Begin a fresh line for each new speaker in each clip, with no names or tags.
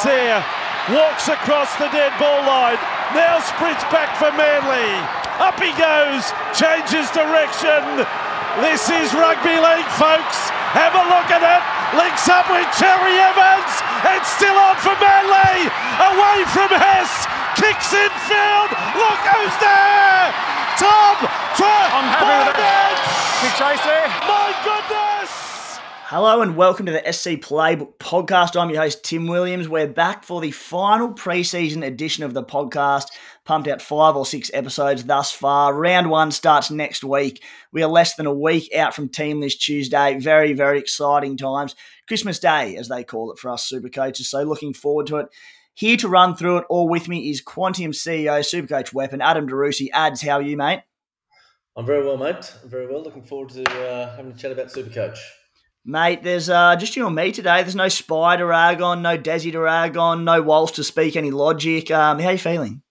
there, walks across the dead ball line, now sprints back for Manly. Up he goes, changes direction. This is rugby league, folks. Have a look at it. Links up with Cherry Evans. It's still on for Manly. Away from Hess. Kicks in field. Look who's there. Tom
I'm happy with that. Big chase there.
My goodness.
Hello and welcome to the SC Playbook podcast. I'm your host, Tim Williams. We're back for the final preseason edition of the podcast. Pumped out five or six episodes thus far. Round one starts next week. We are less than a week out from Team List Tuesday. Very, very exciting times. Christmas Day, as they call it for us super coaches. So looking forward to it. Here to run through it all with me is Quantium CEO, Supercoach Weapon, Adam Driussi. Ads, how are you, mate?
I'm very well, mate. I'm very well. Looking forward to uh, having a chat about Supercoach.
Mate, there's uh, just you and me today. There's no Spy to rag on, no Desi to rag on, no Walsh to speak any logic. Um, how you feeling?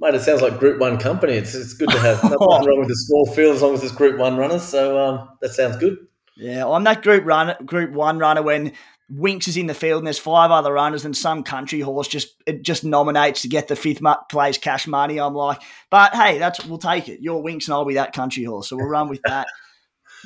Mate, it sounds like Group One company. It's, it's good to have nothing wrong with the small field as long as it's Group One runners. So um, that sounds good.
Yeah, I'm that group run, group one runner when Winks is in the field and there's five other runners and some country horse just it just nominates to get the fifth place cash money. I'm like, but hey, that's we'll take it. You're Winks and I'll be that country horse, so we'll run with that.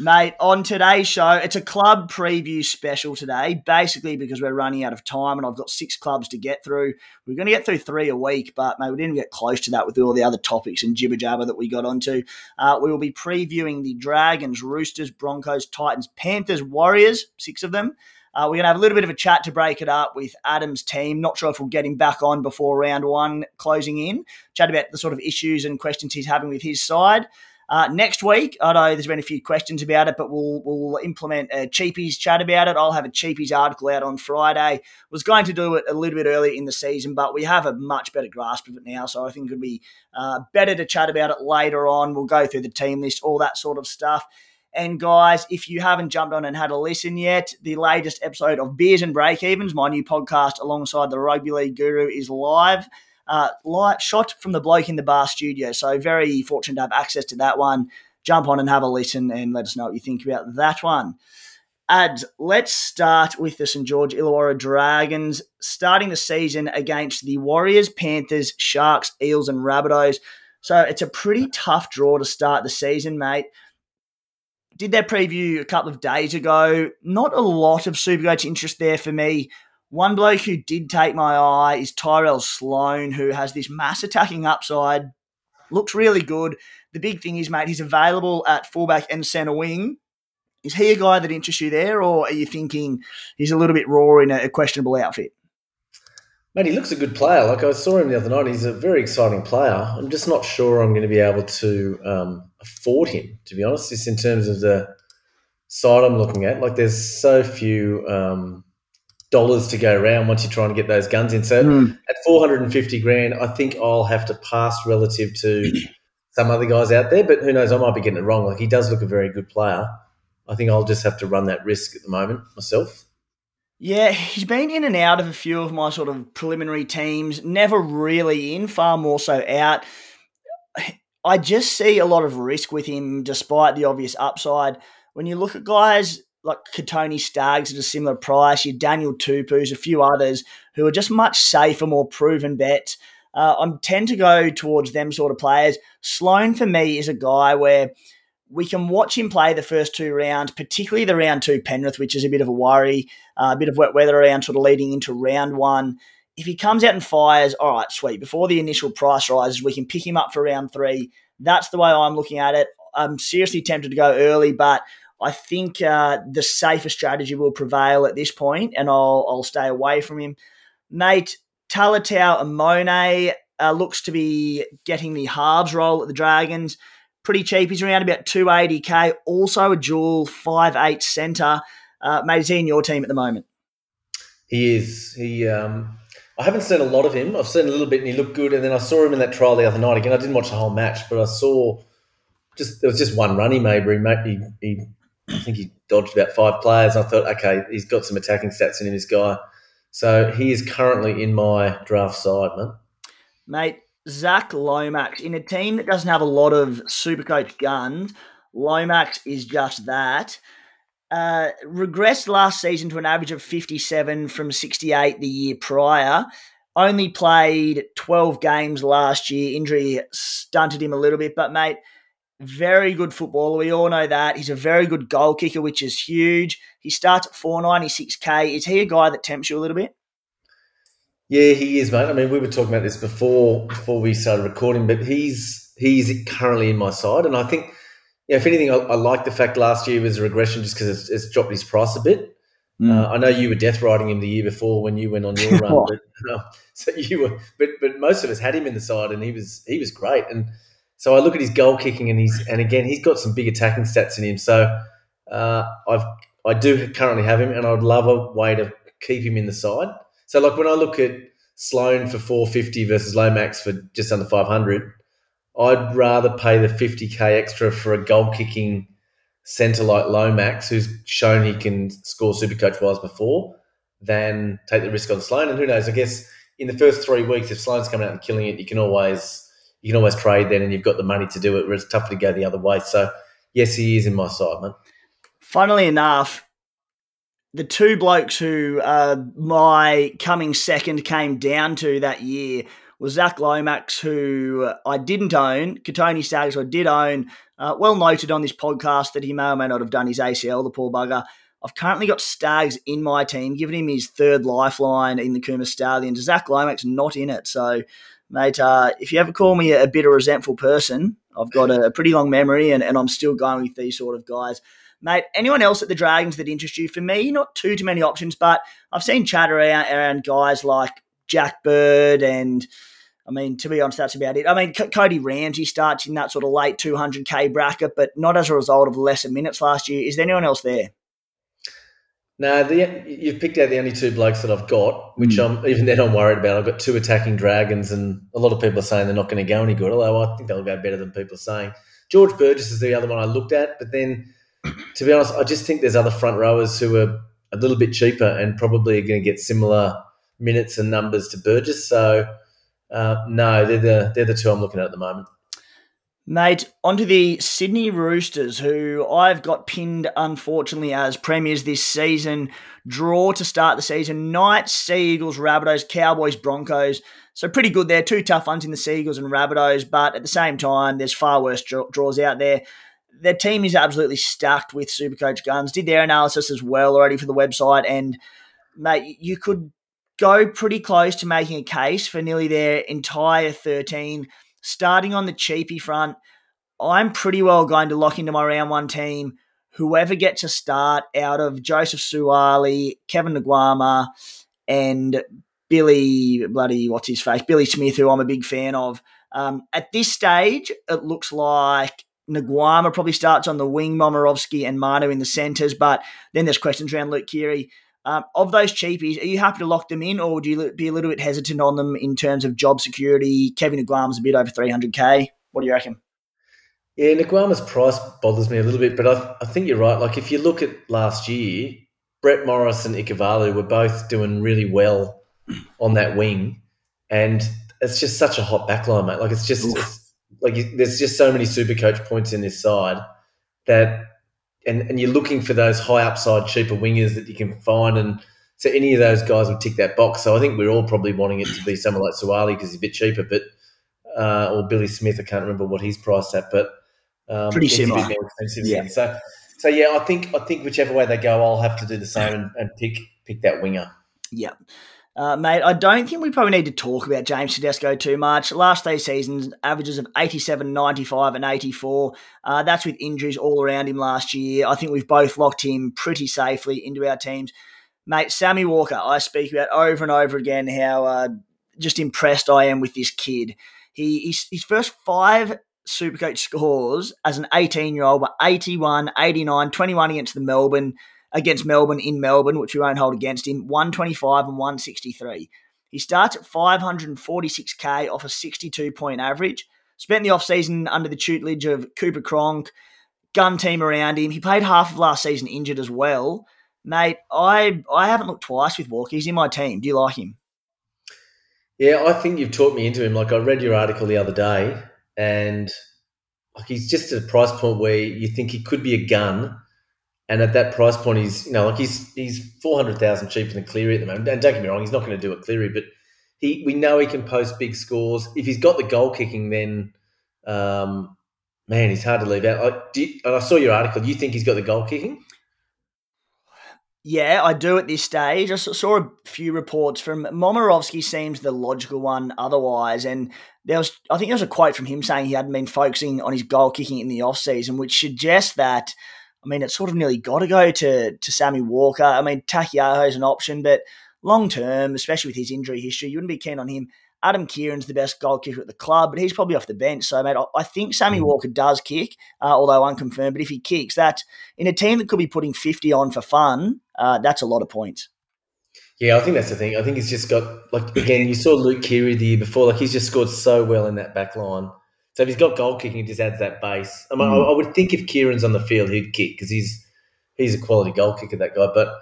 Mate, on today's show, it's a club preview special today, basically because we're running out of time and I've got six clubs to get through. We're going to get through three a week, but mate, we didn't get close to that with all the other topics and jibber jabber that we got onto. Uh, we will be previewing the Dragons, Roosters, Broncos, Titans, Panthers, Warriors, six of them. Uh, we're going to have a little bit of a chat to break it up with Adam's team. Not sure if we'll get him back on before round one closing in. Chat about the sort of issues and questions he's having with his side. Uh, next week, I know there's been a few questions about it, but we'll we'll implement a cheapies chat about it. I'll have a cheapies article out on Friday. Was going to do it a little bit earlier in the season, but we have a much better grasp of it now, so I think it'll be uh, better to chat about it later on. We'll go through the team list, all that sort of stuff. And guys, if you haven't jumped on and had a listen yet, the latest episode of Beers and Break Evens, my new podcast alongside the Rugby League Guru, is live. Uh, light shot from the bloke in the bar studio. So very fortunate to have access to that one. Jump on and have a listen and let us know what you think about that one. Ads, let's start with the St. George Illawarra Dragons starting the season against the Warriors, Panthers, Sharks, Eels, and Rabbitohs. So it's a pretty tough draw to start the season, mate. Did their preview a couple of days ago. Not a lot of Supercoach interest there for me. One bloke who did take my eye is Tyrell Sloan, who has this mass attacking upside. Looks really good. The big thing is, mate, he's available at fullback and centre wing. Is he a guy that interests you there, or are you thinking he's a little bit raw in a, questionable outfit?
Mate, he looks a good player. Like I saw him the other night. He's a very exciting player. I'm just not sure I'm going to be able to um, afford him, to be honest, just in terms of the side I'm looking at. Like there's so few um, dollars to go around once you're trying to get those guns in. So
Mm.
at 450 grand, I think I'll have to pass relative to some other guys out there. But who knows? I might be getting it wrong. Like he does look a very good player. I think I'll just have to run that risk at the moment myself.
Yeah, he's been in and out of a few of my sort of preliminary teams, never really in, far more so out. I just see a lot of risk with him despite the obvious upside. When you look at guys like Kotoni Staggs at a similar price, your Daniel Tupous, a few others who are just much safer, more proven bets. Uh, I tend to go towards them sort of players. Sloan for me is a guy where we can watch him play the first two rounds, particularly the round two Penrith, which is a bit of a worry, uh, a bit of wet weather around sort of leading into round one. If he comes out and fires, all right, sweet. Before the initial price rises, we can pick him up for round three. That's the way I'm looking at it. I'm seriously tempted to go early, but I think uh, the safer strategy will prevail at this point, and I'll, I'll stay away from him. Nate, Talatau Amone uh, looks to be getting the halves role at the Dragons. Pretty cheap. He's around about 280k. Also a dual 5'8 centre. Uh, mate, is he in your team at the moment?
He is. He. Um, I haven't seen a lot of him. I've seen a little bit, and he looked good. And then I saw him in that trial the other night again. I didn't watch the whole match, but I saw just there was just one run he made where he, made, he, he I think he dodged about five players. I thought, okay, he's got some attacking stats in him, this guy. So he is currently in my draft side, man.
Mate, Zach Lomax in a team that doesn't have a lot of super coach guns. Lomax is just that. Uh, regressed last season to an average of 57 from 68 the year prior. Only played 12 games last year. Injury stunted him a little bit, but mate, very good footballer. We all know that. He's a very good goal kicker, which is huge. He starts at 496k. Is he a guy that tempts you a little bit?
Yeah, he is, mate. I mean, we were talking about this before before we started recording, but he's he's currently in my side, and I think, yeah, if anything, I, I like the fact last year was a regression just because it's, it's, dropped his price a bit. Mm. Uh, I know you were death riding him the year before when you went on your run, but uh, so you were, but but most of us had him in the side, and he was he was great, and so I look at his goal kicking, and he's and again he's got some big attacking stats in him. So uh, I've I do currently have him, and I'd love a way to keep him in the side. So like when I look at Sloan for 450 versus Lomax for just under 500, I'd rather pay the 50k extra for a goal kicking centre like Lomax, who's shown he can score super coach wise before, than take the risk on Sloan. And who knows? I guess in the first three weeks, if Sloan's coming out and killing it, you can always you can always trade then, and you've got the money to do it. Where it's tougher to go the other way. So yes, he is in my side, man.
Funnily enough, the two blokes who uh, my coming second came down to that year was Zach Lomax, who I didn't own, Kotoni Staggs, who I did own. Uh, well noted on this podcast that he may or may not have done his ACL, the poor bugger. I've currently got Staggs in my team, giving him his third lifeline in the Cooma Stallions. Zach Lomax not in it. So, mate, uh, if you ever call me a, a bit of resentful person, I've got a, pretty long memory and, and I'm still going with these sort of guys. Mate, anyone else at the Dragons that interests you? For me, not too too many options, but I've seen chatter around, around guys like Jack Bird and I mean, to be honest, that's about it. I mean, C- Cody Ramsey starts in that sort of late 200k bracket, but not as a result of lesser minutes last year. Is there anyone else there?
No, the, you've picked out the only two blokes that I've got, which mm. I'm even then I'm worried about. I've got two attacking dragons, and a lot of people are saying they're not going to go any good. Although I think they'll go better than people are saying. George Burgess is the other one I looked at, but then to be honest, I just think there's other front rowers who are a little bit cheaper and probably are going to get similar minutes and numbers to Burgess. So uh, no, they're the they're the two I'm looking at at the moment.
Mate, onto the Sydney Roosters, who I've got pinned, unfortunately, as premiers this season. Draw to start the season. Knights, Sea Eagles, Rabbitohs, Cowboys, Broncos. So pretty good there. Two tough ones in the Sea Eagles and Rabbitohs, but at the same time, there's far worse draws out there their team is absolutely stacked with Supercoach guns. Did their analysis as well already for the website, and mate, you could go pretty close to making a case for nearly their entire 13. Starting on the cheapy front, I'm pretty well going to lock into my round one team. Whoever gets a start out of Joseph Suaalii, Kevin Naiqama, and Billy bloody what's his face, Billy Smith, who I'm a big fan of. Um, at this stage, it looks like Naiqama probably starts on the wing, Momirovski and Manu in the centres, but then there's questions around Luke Keary. Um, of those cheapies, are you happy to lock them in, or would you be a little bit hesitant on them in terms of job security? Kevin Naiqama's a bit over 300k. What do you reckon?
Yeah, Naiqama's price bothers me a little bit, but I, I think you're right. Like if you look at last year, Brett Morris and Ikuvalu were both doing really well on that wing, and it's just such a hot backline, mate. Like it's just it's, like there's just so many super coach points in this side that and, and you're looking for those high upside cheaper wingers that you can find and so any of those guys would tick that box. So I think we're all probably wanting it to be someone like Suaalii because he's a bit cheaper, but uh, or Billy Smith. I can't remember what he's priced at, but
um, pretty similar.
more expensive. Yeah. So so yeah, I think I think whichever way they go, I'll have to do the same and, and pick pick that winger.
Yeah. Uh, mate, I don't think we probably need to talk about James Tedesco too much. Last three seasons, averages of 87, 95, and 84. Uh, that's with injuries all around him last year. I think we've both locked him pretty safely into our teams. Mate, Sammy Walker, I speak about over and over again how uh, just impressed I am with this kid. He His first five Supercoach scores as an 18 year old were 81, 89, 21 against the Melbourne against Melbourne in Melbourne, which we won't hold against him, 125 and 163. He starts at 546k off a 62 point average. Spent the off-season under the tutelage of Cooper Cronk, gun team around him. He played half of last season injured as well. Mate, I I haven't looked twice with Walker. He's in my team. Do you like him?
Yeah, I think you've talked me into him. Like I read your article the other day, and like he's just at a price point where you think he could be a gun, and at that price point, he's you know like he's he's four hundred thousand cheaper than Cleary at the moment. And don't get me wrong, he's not going to do it Cleary, but he we know he can post big scores. If he's got the goal kicking, then um, man, he's hard to leave out. I, I saw your article. Do you think he's got the goal kicking?
Yeah, I do at this stage. I saw a few reports from Momirovski seems the logical one otherwise. And there was, I think there was a quote from him saying he hadn't been focusing on his goal kicking in the off season, which suggests that, I mean, it's sort of nearly got to go to, to Sammy Walker. I mean, Taukeiaho is an option, but long term, especially with his injury history, you wouldn't be keen on him. Adam Keighran's the best goal kicker at the club, but he's probably off the bench. So, mate, I think Sammy mm. Walker does kick, uh, although unconfirmed. But if he kicks, that in a team that could be putting 50 on for fun, uh, that's a lot of points.
Yeah, I think that's the thing. I think he's just got, like, again, you saw Luke Keary the year before. Like, he's just scored so well in that back line. So if he's got goal kicking, it just adds that base. I mean, mm. I, would think if Keighran's on the field, he'd kick because he's he's a quality goal kicker, that guy. But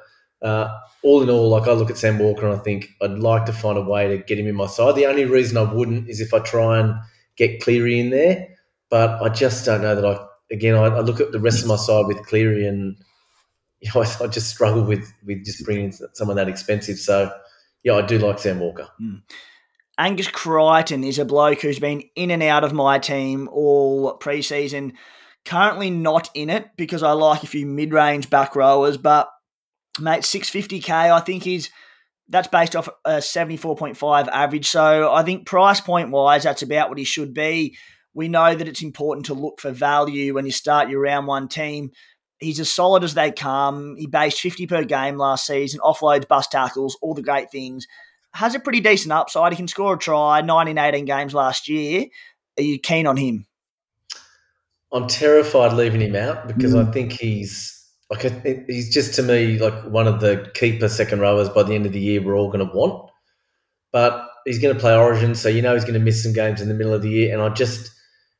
uh, all in all, like I look at Sam Walker and I think I'd like to find a way to get him in my side. The only reason I wouldn't is if I try and get Cleary in there, but I just don't know that I. Again, I, I look at the rest of my side with Cleary and you know, I, I, just struggle with with just bringing someone that expensive. So yeah, I do like Sam Walker.
Mm. Angus Crichton is a bloke who's been in and out of my team all preseason. Currently not in it because I like a few mid range back rowers, but mate, 650k. I think he's that's based off a 74.5 average. So I think price point wise, that's about what he should be. We know that it's important to look for value when you start your round one team. He's as solid as they come. He based 50 per game last season, offloads, bust tackles, all the great things. Has a pretty decent upside. He can score a try, 19, 18 games last year. Are you keen on him?
I'm terrified leaving him out because mm. I think he's like he's just to me like one of the keeper second rowers by the end of the year we're all going to want. But he's going to play Origin, so you know he's going to miss some games in the middle of the year. And I just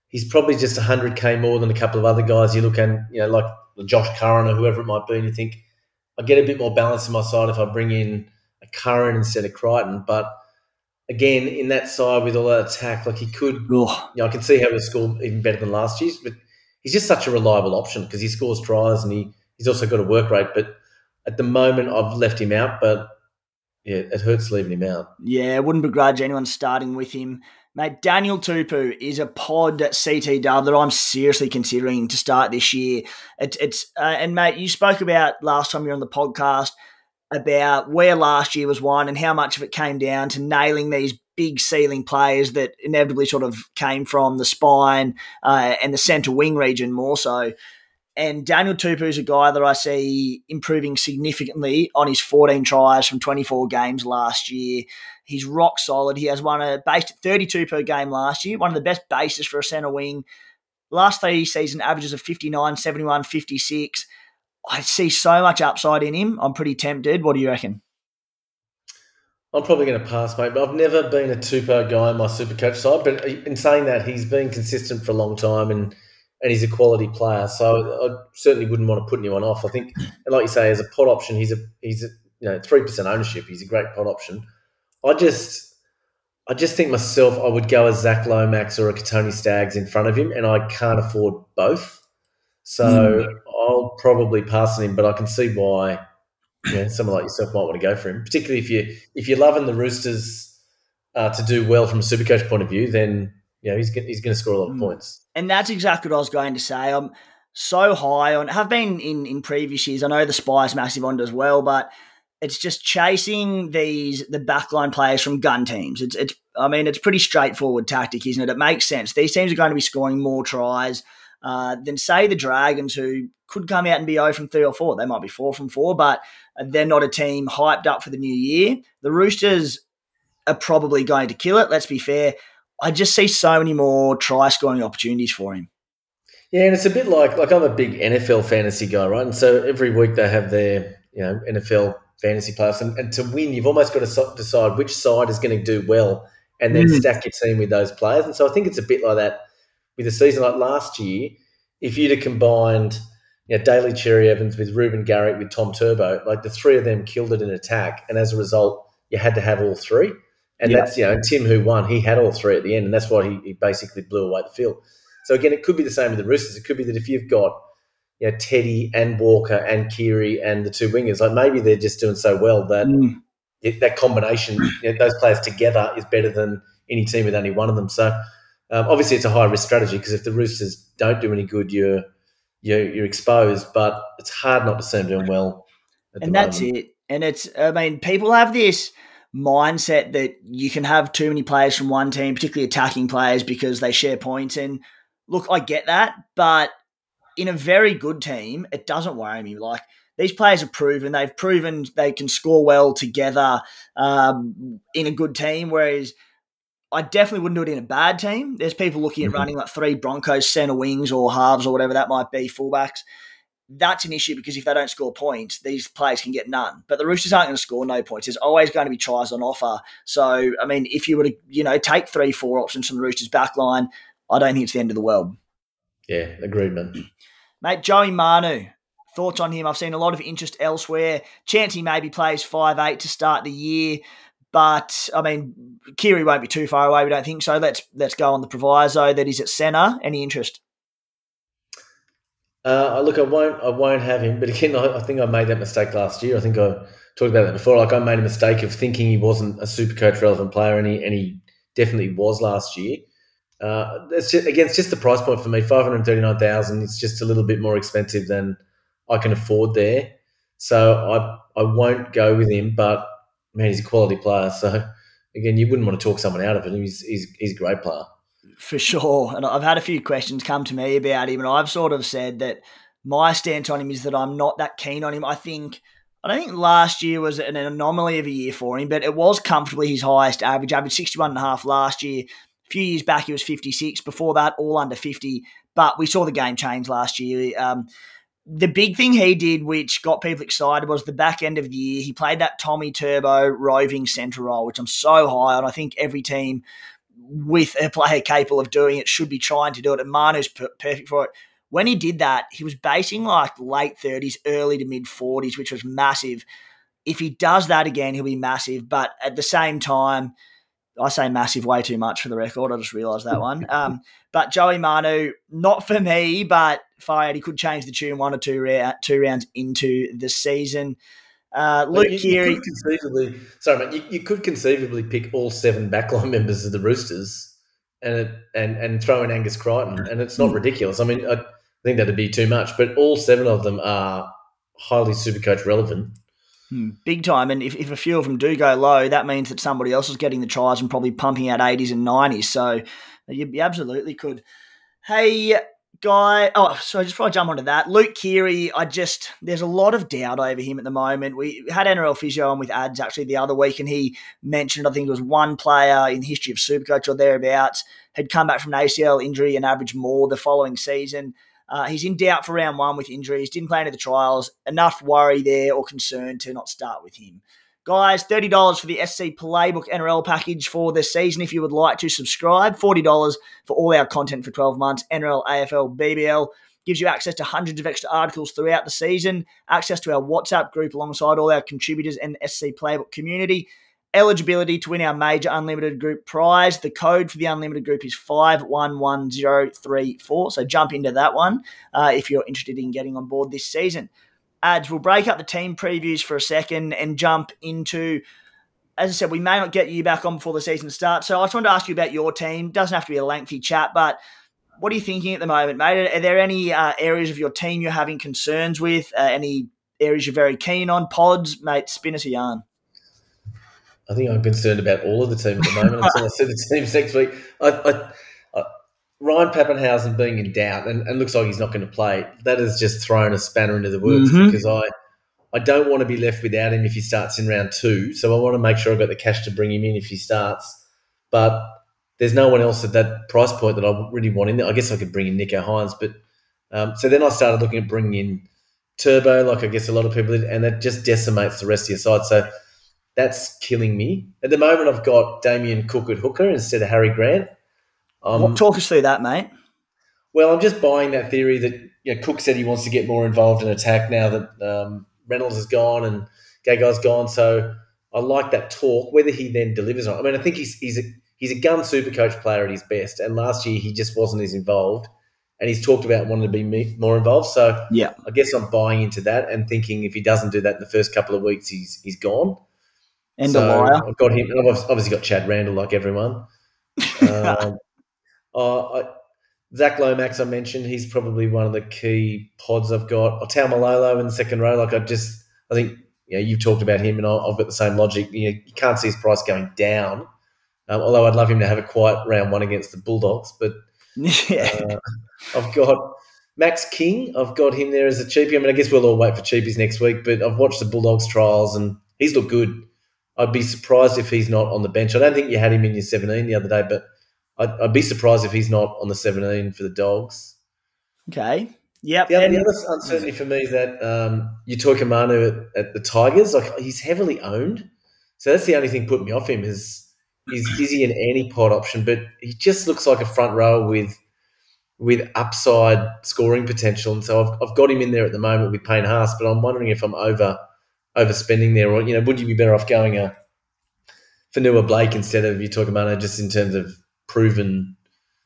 he's probably just 100k more than a couple of other guys you look at, you know, like Josh Curran or whoever it might be, and you think I get a bit more balance in my side if I bring in a Curran instead of Crichton. But again, in that side with all that attack, like he could, you know, I can see how he score even better than last year's, but he's just such a reliable option because he scores tries and he he's also got a work rate. But at the moment, I've left him out. But yeah, it hurts leaving him out.
Yeah, I wouldn't begrudge anyone starting with him. Mate, Daniel Tupou is a pod CT dub that I'm seriously considering to start this year. It, it's uh, and mate, you spoke about last time you're on the podcast about where last year was won and how much of it came down to nailing these big ceiling players that inevitably sort of came from the spine uh, and the centre wing region more so. And Daniel Tupou is a guy that I see improving significantly on his 14 tries from 24 games last year. He's rock solid. He has won a base 32 per game last year, one of the best bases for a centre wing. Last three season averages of 59, 71, 56. I see so much upside in him. I'm pretty tempted. What do you reckon?
I'm probably going to pass, mate. But I've never been a Tupou guy in my super coach side. But in saying that, he's been consistent for a long time and and he's a quality player. So I certainly wouldn't want to put anyone off. I think, and like you say, as a pot option, he's a he's a you know three percent ownership. He's a great pot option. I just I just think myself I would go as Zach Lomax or a Kotoni Staggs in front of him, and I can't afford both. So mm. I'll probably pass on him, but I can see why you know, someone like yourself might want to go for him, particularly if you if you're loving the Roosters uh, to do well from a Supercoach point of view, then you know, he's he's going to score a lot of mm. points.
And that's exactly what I was going to say. I'm so high on. Have been in in previous years. I know the Spies massive on as well, but it's just chasing these the backline players from gun teams. It's it's. I mean, it's pretty straightforward tactic, isn't it? It makes sense. These teams are going to be scoring more tries uh, than say the Dragons, who could come out and be 0 from 3 or 4. They might be 4 from 4, but they're not a team hyped up for the new year. The Roosters are probably going to kill it, let's be fair. I just see so many more try scoring opportunities for him.
Yeah, and it's a bit like like I'm a big NFL fantasy guy, right? And so every week they have their you know NFL fantasy players, and, and to win, you've almost got to decide which side is going to do well, and then mm. stack your team with those players. And so I think it's a bit like that with a season like last year. If you'd have combined, you know, Daly Cherry Evans with Reuben Garrick with Tom Turbo, like the three of them killed it in attack, and as a result, you had to have all three. And yeah. that's, you know, Tim who won, he had all three at the end, and that's why he, he basically blew away the field. So again, it could be the same with the Roosters. It could be that if you've got, you know, Teddy and Walker and Keary and the two wingers. Like maybe they're just doing so well that
Mm.
it, that combination, you know, those players together, is better than any team with only one of them. So um, obviously, it's a high risk strategy because if the Roosters don't do any good, you're you're, you're exposed. But it's hard not to see them doing well. at the
and that's
moment.
it. And it's, I mean, people have this mindset that you can have too many players from one team, particularly attacking players, because they share points. And look, I get that, but in a very good team, it doesn't worry me. Like these players are proven; they've proven they can score well together um, in a good team. Whereas I definitely wouldn't do it in a bad team. There's people looking at
Mhm.
running like three Broncos center wings or halves or whatever that might be, fullbacks. That's an issue because if they don't score points, these players can get none. But the Roosters aren't going to score no points. There's always going to be tries on offer. So, I mean, if you were to, you know, take three, four options from the Roosters back line, I don't think it's the end of the world.
Yeah, agreed, man.
Mate, Joey Manu, thoughts on him? I've seen a lot of interest elsewhere. Chance he maybe plays five eight to start the year. But I mean, Keary won't be too far away. We don't think so. Let's let's go on the proviso that he's at centre. Any interest?
Uh, look, I won't. I won't have him. But again, I, I think I made that mistake last year. I think I talked about that before. Like I made a mistake of thinking he wasn't a super coach relevant player, and he and he definitely was last year. Uh, it's just, again, it's just the price point for me. Five hundred thirty nine thousand. It's just a little bit more expensive than I can afford there. So I I won't go with him. But man, he's a quality player. So again, you wouldn't want to talk someone out of it. He's he's, he's a great player.
For sure. And I've had a few questions come to me about him, and I've sort of said that my stance on him is that I'm not that keen on him. I think I don't think last year was an anomaly of a year for him, but it was comfortably his highest average. Average 61 and a half last year. A few years back, he was 56. Before that, all under 50. But we saw the game change last year. Um, the big thing he did, which got people excited, was the back end of the year. He played that Tommy Turbo roving centre role, which I'm so high on. I think every team with a player capable of doing it should be trying to do it. And Manu's per- perfect for it. When he did that, he was basing like late 30s, early to mid 40s, which was massive. If he does that again, he'll be massive. But at the same time, I say massive way too much for the record. I just realised that one. Um, but Joey Manu, not for me, but fired. He could change the tune one or two, ra- two rounds into the season. Uh, Luke
you, you could conceivably, sorry, mate, you, you could conceivably pick all seven backline members of the Roosters and and and throw in Angus Crichton, and it's not ridiculous. I mean, I think that'd be too much, but all seven of them are highly Supercoach relevant.
Hmm, big time. And if, if a few of them do go low, that means that somebody else is getting the tries and probably pumping out 80s and 90s. So you, you absolutely could. Hey, guy. Oh, sorry, just before I jump onto that, Luke Keary, I just, there's a lot of doubt over him at the moment. We had NRL Physio on with ads actually the other week, and he mentioned, I think it was one player in the history of Supercoach or thereabouts had come back from an ACL injury and averaged more the following season. Uh, he's in doubt for round one with injuries, didn't play any of the trials. Enough worry there or concern to not start with him. Guys, $30 for the SC Playbook NRL package for this season if you would like to subscribe. $40 for all our content for 12 months. NRL, AFL, BBL gives you access to hundreds of extra articles throughout the season, access to our WhatsApp group alongside all our contributors and the SC Playbook community, eligibility to win our major unlimited group prize. The code for the unlimited group is 511034. So jump into that one uh, if you're interested in getting on board this season. Ads, we'll break up the team previews for a second and jump into. As I said, we may not get you back on before the season starts. So I just wanted to ask you about your team. Doesn't have to be a lengthy chat, but what are you thinking at the moment, mate? Are there any uh, areas of your team you're having concerns with? Uh, any areas you're very keen on? Pods, mate, spin us a yarn.
I think I'm concerned about all of the team at the moment until I see the teams next week. I, I, I, Ryan Papenhuyzen being in doubt and, and looks like he's not going to play, that has just thrown a spanner into the works
Mhm.
because I, I don't want to be left without him if he starts in round two. So I want to make sure I've got the cash to bring him in if he starts. But there's no one else at that price point that I really want in there. I guess I could bring in Nicho Hynes, but um, so then I started looking at bringing in Turbo, like I guess a lot of people did, and that just decimates the rest of your side. So that's killing me. At the moment, I've got Damien Cook at hooker instead of Harry Grant. Um,
What- Talk us through that, mate.
well, I'm just buying that theory that you know, Cook said he wants to get more involved in attack now that um, Reynolds is gone and Gagai's gone. So I like that talk. Whether he then delivers on, I mean, I think he's he's a he's a gun super coach player at his best. And last year he just wasn't as involved. and he's talked about wanting to be more involved. So
Yeah.
I guess I'm buying into that and thinking if he doesn't do that in the first couple of weeks, he's he's gone.
End
so
liar.
I've got him. I've obviously got Chad Randall like everyone. um, uh, I, Zach Lomax, I mentioned, he's probably one of the key pods I've got. Or Tao Malolo in the second row. Like I just, I think you know, you've talked about him, and I- I've got the same logic. You, know, you can't see his price going down. Um, although I'd love him to have a quiet round one against the Bulldogs, but
yeah.
uh, I've got Max King. I've got him there as a cheapie. I mean, I guess we'll all wait for cheapies next week, but I've watched the Bulldogs trials and he's looked good. I'd be surprised if he's not on the bench. I don't think you had him in your 17 the other day, but I'd, I'd be surprised if he's not on the 17 for the Dogs.
Okay. Yep.
The other,
and-
the other uncertainty for me is that um, Utoikamanu at, at the Tigers, like he's heavily owned. So that's the only thing putting me off him is is is he an anti-pod option? But he just looks like a front row with with upside scoring potential, and so I've, I've got him in there at the moment with Payne Haas. But I'm wondering if I'm over overspending there, or you know, would you be better off going uh, a Fonua-Blake instead of Utoikamanu, just in terms of proven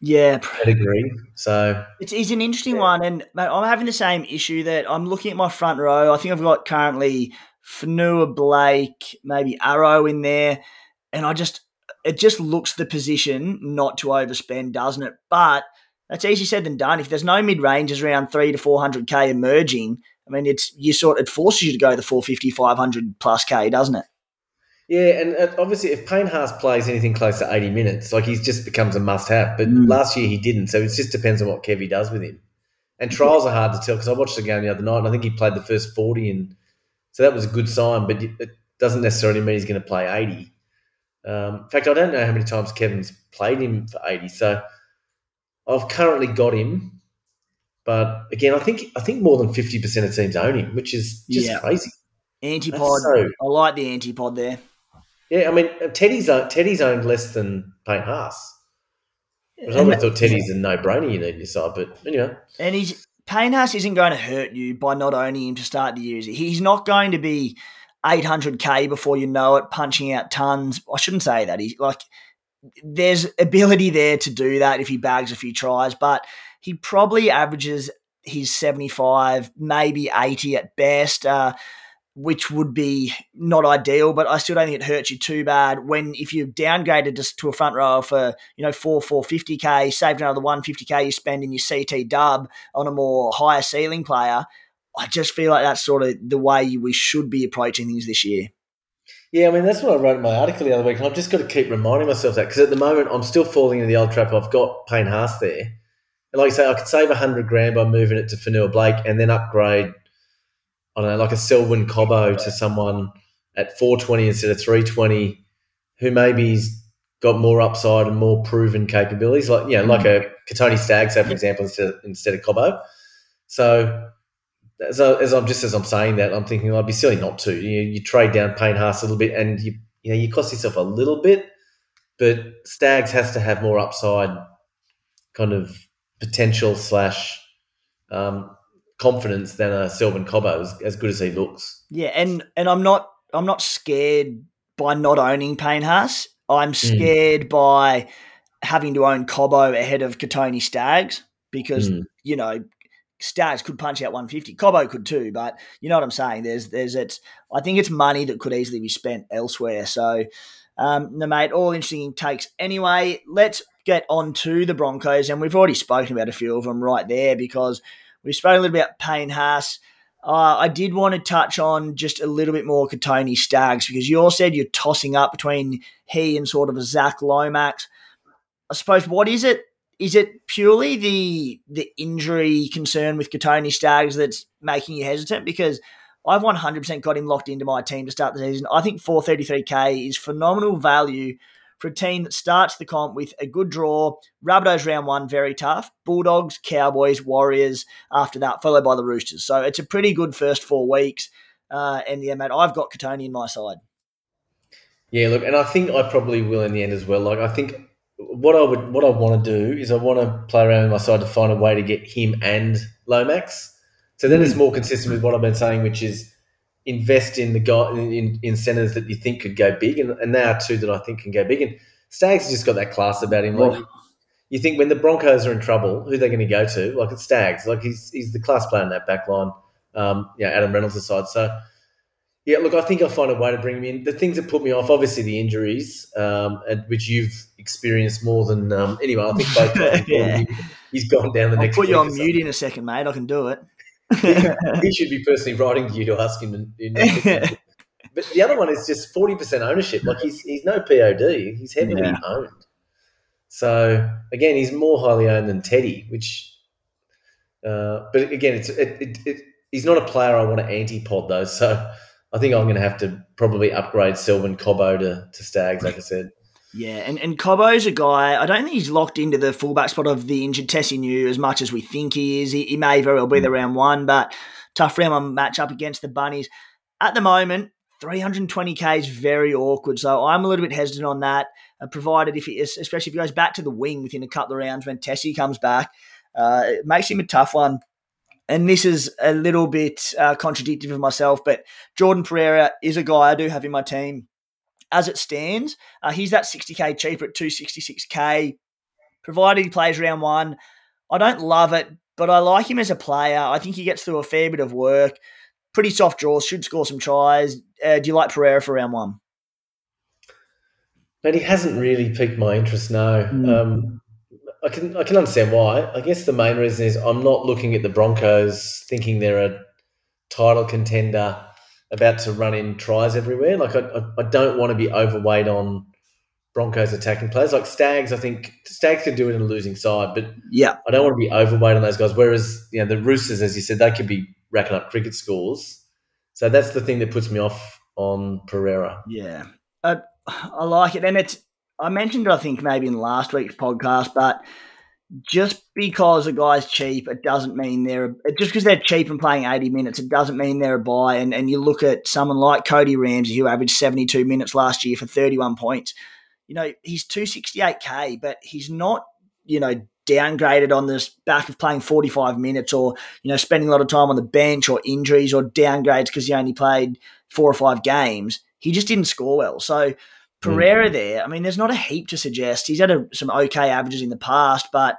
yeah.
pedigree? So
It's, it's an interesting one, and mate, I'm having the same issue that I'm looking at my front row. I think I've got currently Fonua-Blake, maybe Arrow in there, and I just it just looks the position not to overspend, doesn't it? But that's easier said than done. If there's no mid ranges around three to four hundred k emerging, I mean, it's you sort it forces you to go the 450, 500 plus k, doesn't it?
Yeah, and uh, obviously, if Payne Haas plays anything close to 80 minutes, like he's just becomes a must have. But
Mm.
last year he didn't, so it just depends on what Kevy does with him. And trials are hard to tell because I watched the game the other night and I think he played the first 40, and so that was a good sign, but it doesn't necessarily mean he's going to play 80. Um, in fact, I don't know how many times Kevin's played him for 80, so I've currently got him. But again, I think I think more than 50% of teams own him, which is just
Yeah.
crazy.
Antipod.
so-
I like the antipod there.
Yeah, I mean, uh, Teddy's owned, Teddy's owned less than Payne Haas. I always thought Teddy's a no-brainer you need in your side, but anyway.
And he's Payne Haas isn't going to hurt you by not owning him to start the year. He's not going to be 800k before you know it, punching out tons. I shouldn't say that. He's like, there's ability there to do that if he bags a few tries, but he probably averages his 75, maybe 80 at best. Uh, which would be not ideal, but I still don't think it hurts you too bad when if you downgraded just to a front row for you know four four fifty k, saved another one fifty k you spend in your CT dub on a more higher ceiling player. I just feel like that's sort of the way we should be approaching things this year.
Yeah, I mean, that's what I wrote in my article the other week, and I've just got to keep reminding myself that because at the moment I'm still falling into the old trap. I've got Payne Haas there. And like I say, I could save a 100 grand by moving it to Fonua-Blake and then upgrade, I don't know, like a Selwyn Cobbo to someone at 420 instead of 320 who maybe's got more upside and more proven capabilities, like, you know, like mm. a Kotoni Staggs, say, for example, instead of, instead of Cobbo. So as, I, as I'm just as I'm saying that, I'm thinking I'd be silly not to. You, you trade down Payne Haas a little bit, and you you know you cost yourself a little bit, but Staggs has to have more upside, kind of potential slash um, confidence than a Selwyn Cobbo, as, as good as he looks.
Yeah, and and I'm not I'm not scared by not owning Payne Haas. I'm scared by having to own Cobbo ahead of Kotoni Staggs because
Mm.
you know Staggs could punch out 150. Cobbo could too, but you know what I'm saying. There's there's it's I think it's money that could easily be spent elsewhere. So um, no, mate, all interesting takes. Anyway, let's get on to the Broncos, and we've already spoken about a few of them right there because we spoke a little bit about Payne Haas. Uh, I did want to touch on just a little bit more Kotoni Staggs because you all said you're tossing up between he and sort of a Zach Lomax. I suppose what is it? Is it purely the the injury concern with Kotoni Staggs that's making you hesitant? Because I've 100% got him locked into my team to start the season. I think 433k is phenomenal value for a team that starts the comp with a good draw. Rabbitohs round one, very tough. Bulldogs, Cowboys, Warriors after that, followed by the Roosters. So it's a pretty good first four weeks. Uh, and yeah, mate, I've got Kotoni in my side.
Yeah, look, and I think I probably will in the end as well. Like I think what I would what I want to do is I want to play around with my side to find a way to get him and Lomax. So then it's more consistent with what I've been saying, which is invest in the guy in, in centers that you think could go big, and, and there are two that I think can go big. And Staggs just got that class about him. Like you think when the Broncos are in trouble, who they're going to go to? Like it's Staggs. Like he's he's the class player in that back line. Um, yeah, Adam Reynolds aside. So yeah, look, I think I'll find a way to bring him in. The things that put me off, obviously, the injuries, um, and which you've experienced more than um, anyway. I think both. yeah. He's gone down the
I'll
next.
Put you on mute in a second, mate. I can do it.
He should be personally writing to you to ask him. To, but the other one is just forty percent ownership. Like he's he's no POD. He's heavily yeah. owned. So again, he's more highly owned than Teddy, which. Uh, but again, it's it, it, it, he's not a player I want to anti-pod though. So I think I'm going to have to probably upgrade Selwyn Cobbo to, to Staggs, like I said.
Yeah, and, and Cobbo's a guy, I don't think he's locked into the fullback spot of the injured Tesi Niu as much as we think he is. He, he may very well be the mm. round one, but tough round one match up against the Bunnies. At the moment, 320k is very awkward, so I'm a little bit hesitant on that. Uh, provided if he, especially if he goes back to the wing within a couple of rounds when Tesi comes back, uh, it makes him a tough one and this is a little bit uh, contradictory of myself, but Jordan Pereira is a guy I do have in my team. As it stands, uh, he's that 60k cheaper at 266k, provided he plays round one. I don't love it, but I like him as a player. I think he gets through a fair bit of work. Pretty soft draws, should score some tries. Uh, do you like Pereira for round one?
But he hasn't really piqued my interest, no. Mm. Um, I can I can understand why. I guess the main reason is I'm not looking at the Broncos thinking they're a title contender about to run in tries everywhere. Like I, I, I don't want to be overweight on Broncos attacking players. Like Staggs, I think Staggs can do it in a losing side, but
yeah,
I don't want to be overweight on those guys. Whereas you know the Roosters, as you said, they could be racking up cricket scores. So that's the thing that puts me off on Pereira.
Yeah, uh, I like it, and it's I mentioned it, I think, maybe in last week's podcast, but just because a guy's cheap, it doesn't mean they're just because they're cheap and playing 80 minutes, it doesn't mean they're a buy. And, and you look at someone like Cody Ramsey, who averaged 72 minutes last year for 31 points. You know, he's 268k, but he's not, you know, downgraded on this back of playing 45 minutes or, you know, spending a lot of time on the bench or injuries or downgrades because he only played four or five games. He just didn't score well. So Pereira mm. there, I mean, there's not a heap to suggest. He's had a, some okay averages in the past, but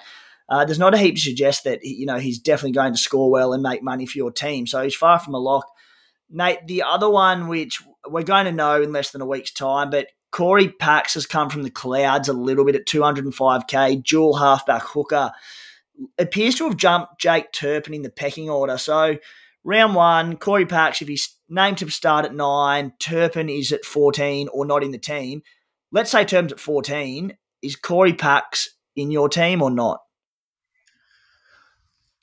uh, there's not a heap to suggest that you know he's definitely going to score well and make money for your team. So he's far from a lock. Nate, the other one, which we're going to know in less than a week's time, but Corey Paix has come from the clouds a little bit at 205k, dual halfback hooker. Appears to have jumped Jake Turpin in the pecking order. So round one, Corey Paix, if he's named to start at nine, Turpin is at 14 or not in the team. Let's say Turpin's at 14. Is Corey Paix in your team or not?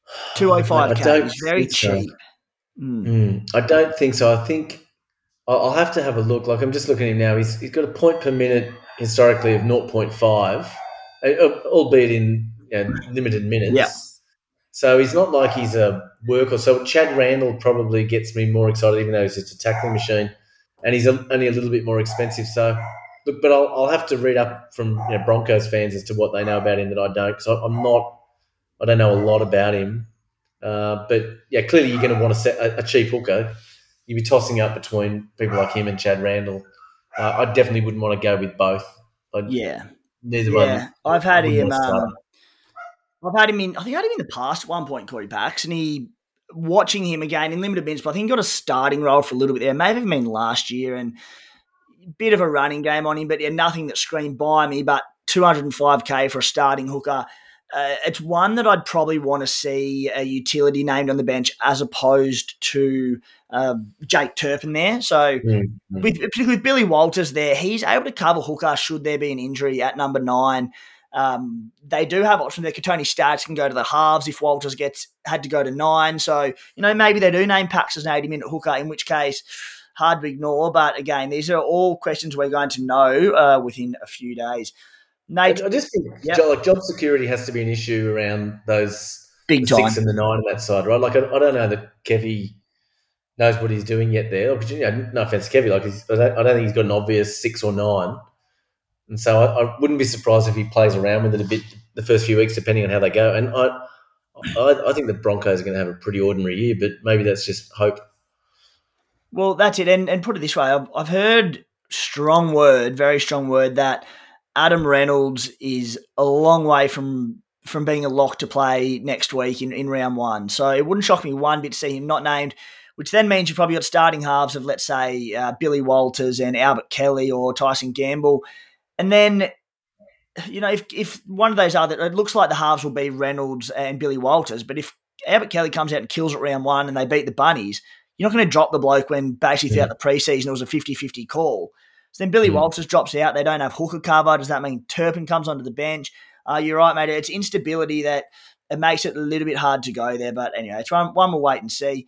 205k is very cheap.
So. Mm. Mm, I don't think so. I think I'll have to have a look. Like I'm just looking at him now. He's, he's got a point per minute historically of 0.5, uh, albeit in you know, limited minutes.
Yeah.
So he's not like he's a worker. So Chad Randall probably gets me more excited, even though he's just a tackling machine, and he's a, only a little bit more expensive. So look, but I'll, I'll have to read up from you know, Broncos fans as to what they know about him that I don't, because I'm not, I don't know a lot about him. Uh, but yeah, clearly you're going to want to set a, a, cheap hooker. You'd be tossing up between people like him and Chad Randall. Uh, I definitely wouldn't want to go with both.
I'd, yeah,
neither
yeah. one. I've had him. Um, I've had him in. I think I had him in the past at one point, Corey Paix, and he watching him again in limited minutes. But I think he got a starting role for a little bit there. maybe even been last year, and bit of a running game on him, but yeah, nothing that screamed by me. But 205k for a starting hooker. Uh, it's one that I'd probably want to see a utility named on the bench as opposed to uh, Jake Turpin there. So, mm-hmm. with, particularly with Billy Walters there, he's able to cover hooker should there be an injury at number nine. Um, they do have options there. Tony Staggs can go to the halves if Walters gets had to go to nine. So, you know, maybe they do name Pax as an 80 minute hooker, in which case, hard to ignore. But again, these are all questions we're going to know uh, within a few days.
Nate, I just think yep. like job security has to be an issue around those
big
the
time
six and the nine on that side, right? Like I, I don't know that Kevy knows what he's doing yet there. Like, you know, no offense, Kevy, like I don't, I don't think he's got an obvious six or nine. And so I, I, wouldn't be surprised if he plays around with it a bit the first few weeks, depending on how they go. And I, I, I think the Broncos are going to have a pretty ordinary year, but maybe that's just hope.
Well, that's it. And, and put it this way I've, I've heard strong word, very strong word, that Adam Reynolds is a long way from from being a lock to play next week in, in round one. So it wouldn't shock me one bit to see him not named, which then means you've probably got starting halves of, let's say, uh, Billy Walters and Albert Kelly or Tyson Gamble. And then, you know, if, if one of those other, it looks like the halves will be Reynolds and Billy Walters, but if Albert Kelly comes out and kills at round one and they beat the Bunnies, you're not going to drop the bloke when basically throughout the preseason it was a 50 50 call. So then Billy mm. Walters drops out. They don't have hooker cover. Does that mean Turpin comes onto the bench? Uh, you're right, mate. It's instability that it makes it a little bit hard to go there. But anyway, it's one, one we'll wait and see.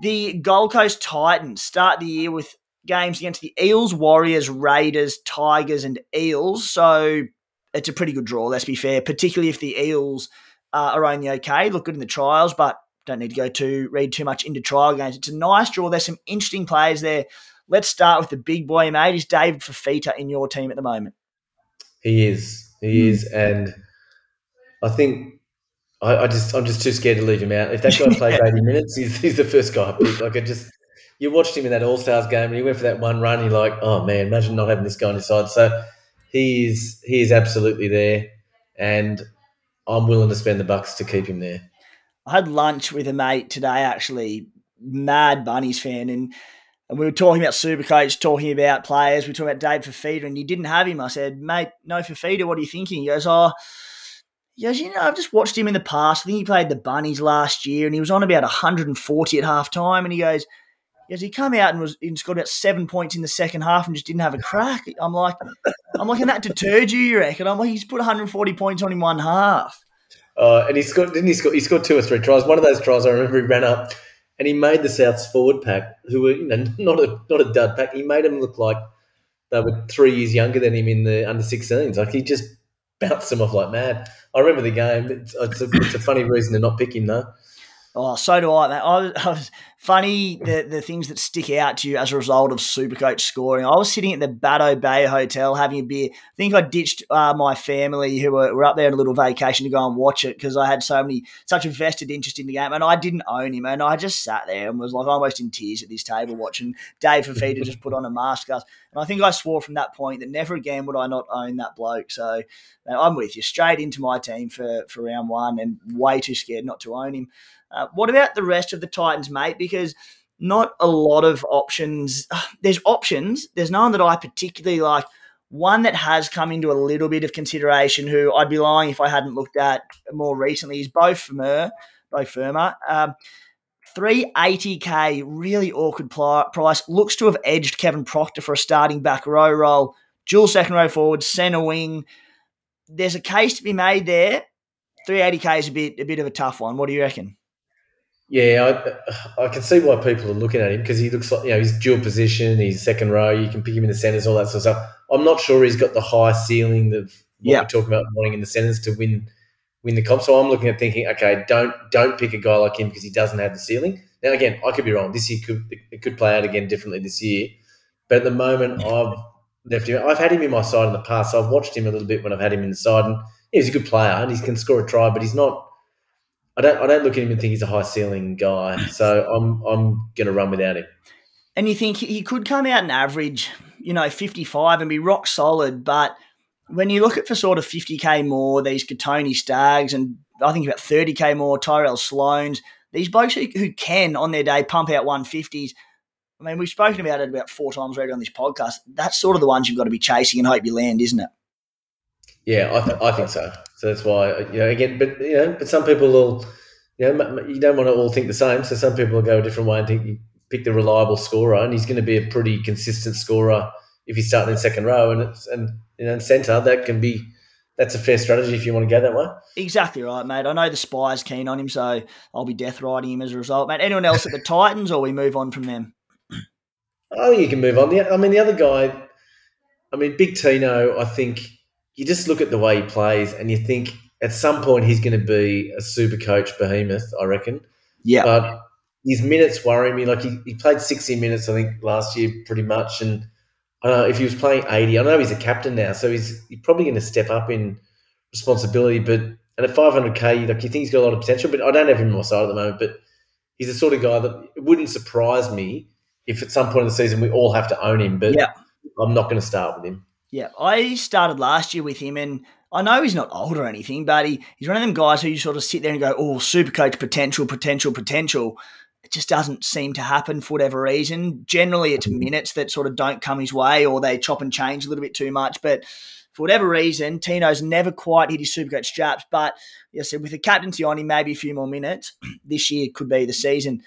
The Gold Coast Titans start the year with games against the Eels, Warriors, Raiders, Tigers, and Eels. So it's a pretty good draw, let's be fair, particularly if the Eels uh, are only okay. Look good in the trials, but don't need to go to read too much into trial games. It's a nice draw. There's some interesting players there. Let's start with the big boy, mate. Is David Fifita in your team at the moment?
He is. He hmm. is, and I think I, I, just I'm just too scared to leave him out. If that guy plays 80 minutes, he's, he's the first guy I pick. Like I just you watched him in that All Stars game and he went for that one run. You're like, oh man, imagine not having this guy on your side. So he is he is absolutely there, and I'm willing to spend the bucks to keep him there.
I had lunch with a mate today, actually, mad Bunnies fan, and and we were talking about Supercoach, talking about players. We were talking about Dave Fifita, and you didn't have him. I said, mate, no Fifita. What are you thinking? He goes, oh, he goes, you know, I've just watched him in the past. I think he played the Bunnies last year, and he was on about 140 at half time. And he goes, he he come out and was and scored about seven points in the second half and just didn't have a crack. I'm like, I'm like, and that deterred you, you reckon? I'm like, he's put 140 points on in one half.
Uh, and he scored, didn't he score? He scored two or three tries. One of those tries, I remember he ran up and he made the Souths forward pack, who were you know not a not a dud pack. He made them look like they were three years younger than him in the under 16s. Like he just bounced them off like mad. I remember the game. It's, it's, a, it's a funny reason to not pick him though.
Oh, so do I. I was, I was funny the the things that stick out to you as a result of Supercoach scoring. I was sitting at the Bateau Bay Hotel having a beer. I think I ditched uh, my family who were, were up there on a little vacation to go and watch it because I had so many such a vested interest in the game, and I didn't own him, and I just sat there and was like almost in tears at this table watching Dave Fifita just put on a mask. And I think I swore from that point that never again would I not own that bloke. So I'm with you straight into my team for for round one, and way too scared not to own him. Uh, what about the rest of the Titans, mate? Because not a lot of options. There's options. There's none that I particularly like. One that has come into a little bit of consideration, who I'd be lying if I hadn't looked at more recently, is Beau Fermor. Beau Fermor. Um, 380k, really awkward price. Looks to have edged Kevin Proctor for a starting back row role. Dual second row forward, centre wing. There's a case to be made there. 380k is a bit a bit of a tough one. What do you reckon?
Yeah, I, I can see why people are looking at him because he looks like you know he's dual position, he's second row. You can pick him in the centres, all that sort of stuff. I'm not sure he's got the high ceiling of what yeah. we're talking about wanting in the centres to win win the comp. So I'm looking at thinking, okay, don't don't pick a guy like him because he doesn't have the ceiling. Now again, I could be wrong. This year could it could play out again differently this year, but at the moment I've left him. I've had him in my side in the past, so I've watched him a little bit when I've had him in the side, and he's a good player and he can score a try, but he's not I don't I don't look at him and think he's a high ceiling guy. So I'm I'm gonna run without him.
And you think he could come out and average, you know, 55 and be rock solid, but when you look at for sort of 50k more, these Kotoni Staggs and I think about 30k more, Tyrell Sloans, these blokes who, who can on their day pump out 150s. I mean, we've spoken about it about four times already on this podcast. That's sort of the ones you've got to be chasing and hope you land, isn't it?
Yeah, I, th- I think so. So that's why you know again, but you know, but some people will, you know, you don't want to all think the same. So some people will go a different way and think you pick the reliable scorer, and he's going to be a pretty consistent scorer if he's starting in second row and it's, and you know in centre. That can be that's a fair strategy if you want to go that way.
Exactly right, mate. I know the Spy's keen on him, so I'll be death riding him as a result, mate. Anyone else at the Titans, or we move on from them?
Oh, you can move on. I mean, the other guy, I mean, Big Tino, I think you just look at the way he plays and you think at some point he's going to be a super coach behemoth, I reckon.
Yeah.
But his minutes worry me. Like he, he played 60 minutes, I think, last year pretty much. And I don't know if he was playing 80. I know he's a captain now, so he's, he's probably going to step up in responsibility. But and at 500k, like you think he's got a lot of potential, but I don't have him on my side at the moment. But he's the sort of guy that it wouldn't surprise me if at some point in the season we all have to own him. But
yeah.
I'm not going to start with him.
Yeah, I started last year with him, and I know he's not old or anything, but he, he's one of them guys who you sort of sit there and go, oh, super coach potential, potential, potential. It just doesn't seem to happen for whatever reason. Generally, it's minutes that sort of don't come his way or they chop and change a little bit too much. But for whatever reason, Tino's never quite hit his super coach straps. But like I said, with the captaincy on him, maybe a few more minutes, this year could be the season.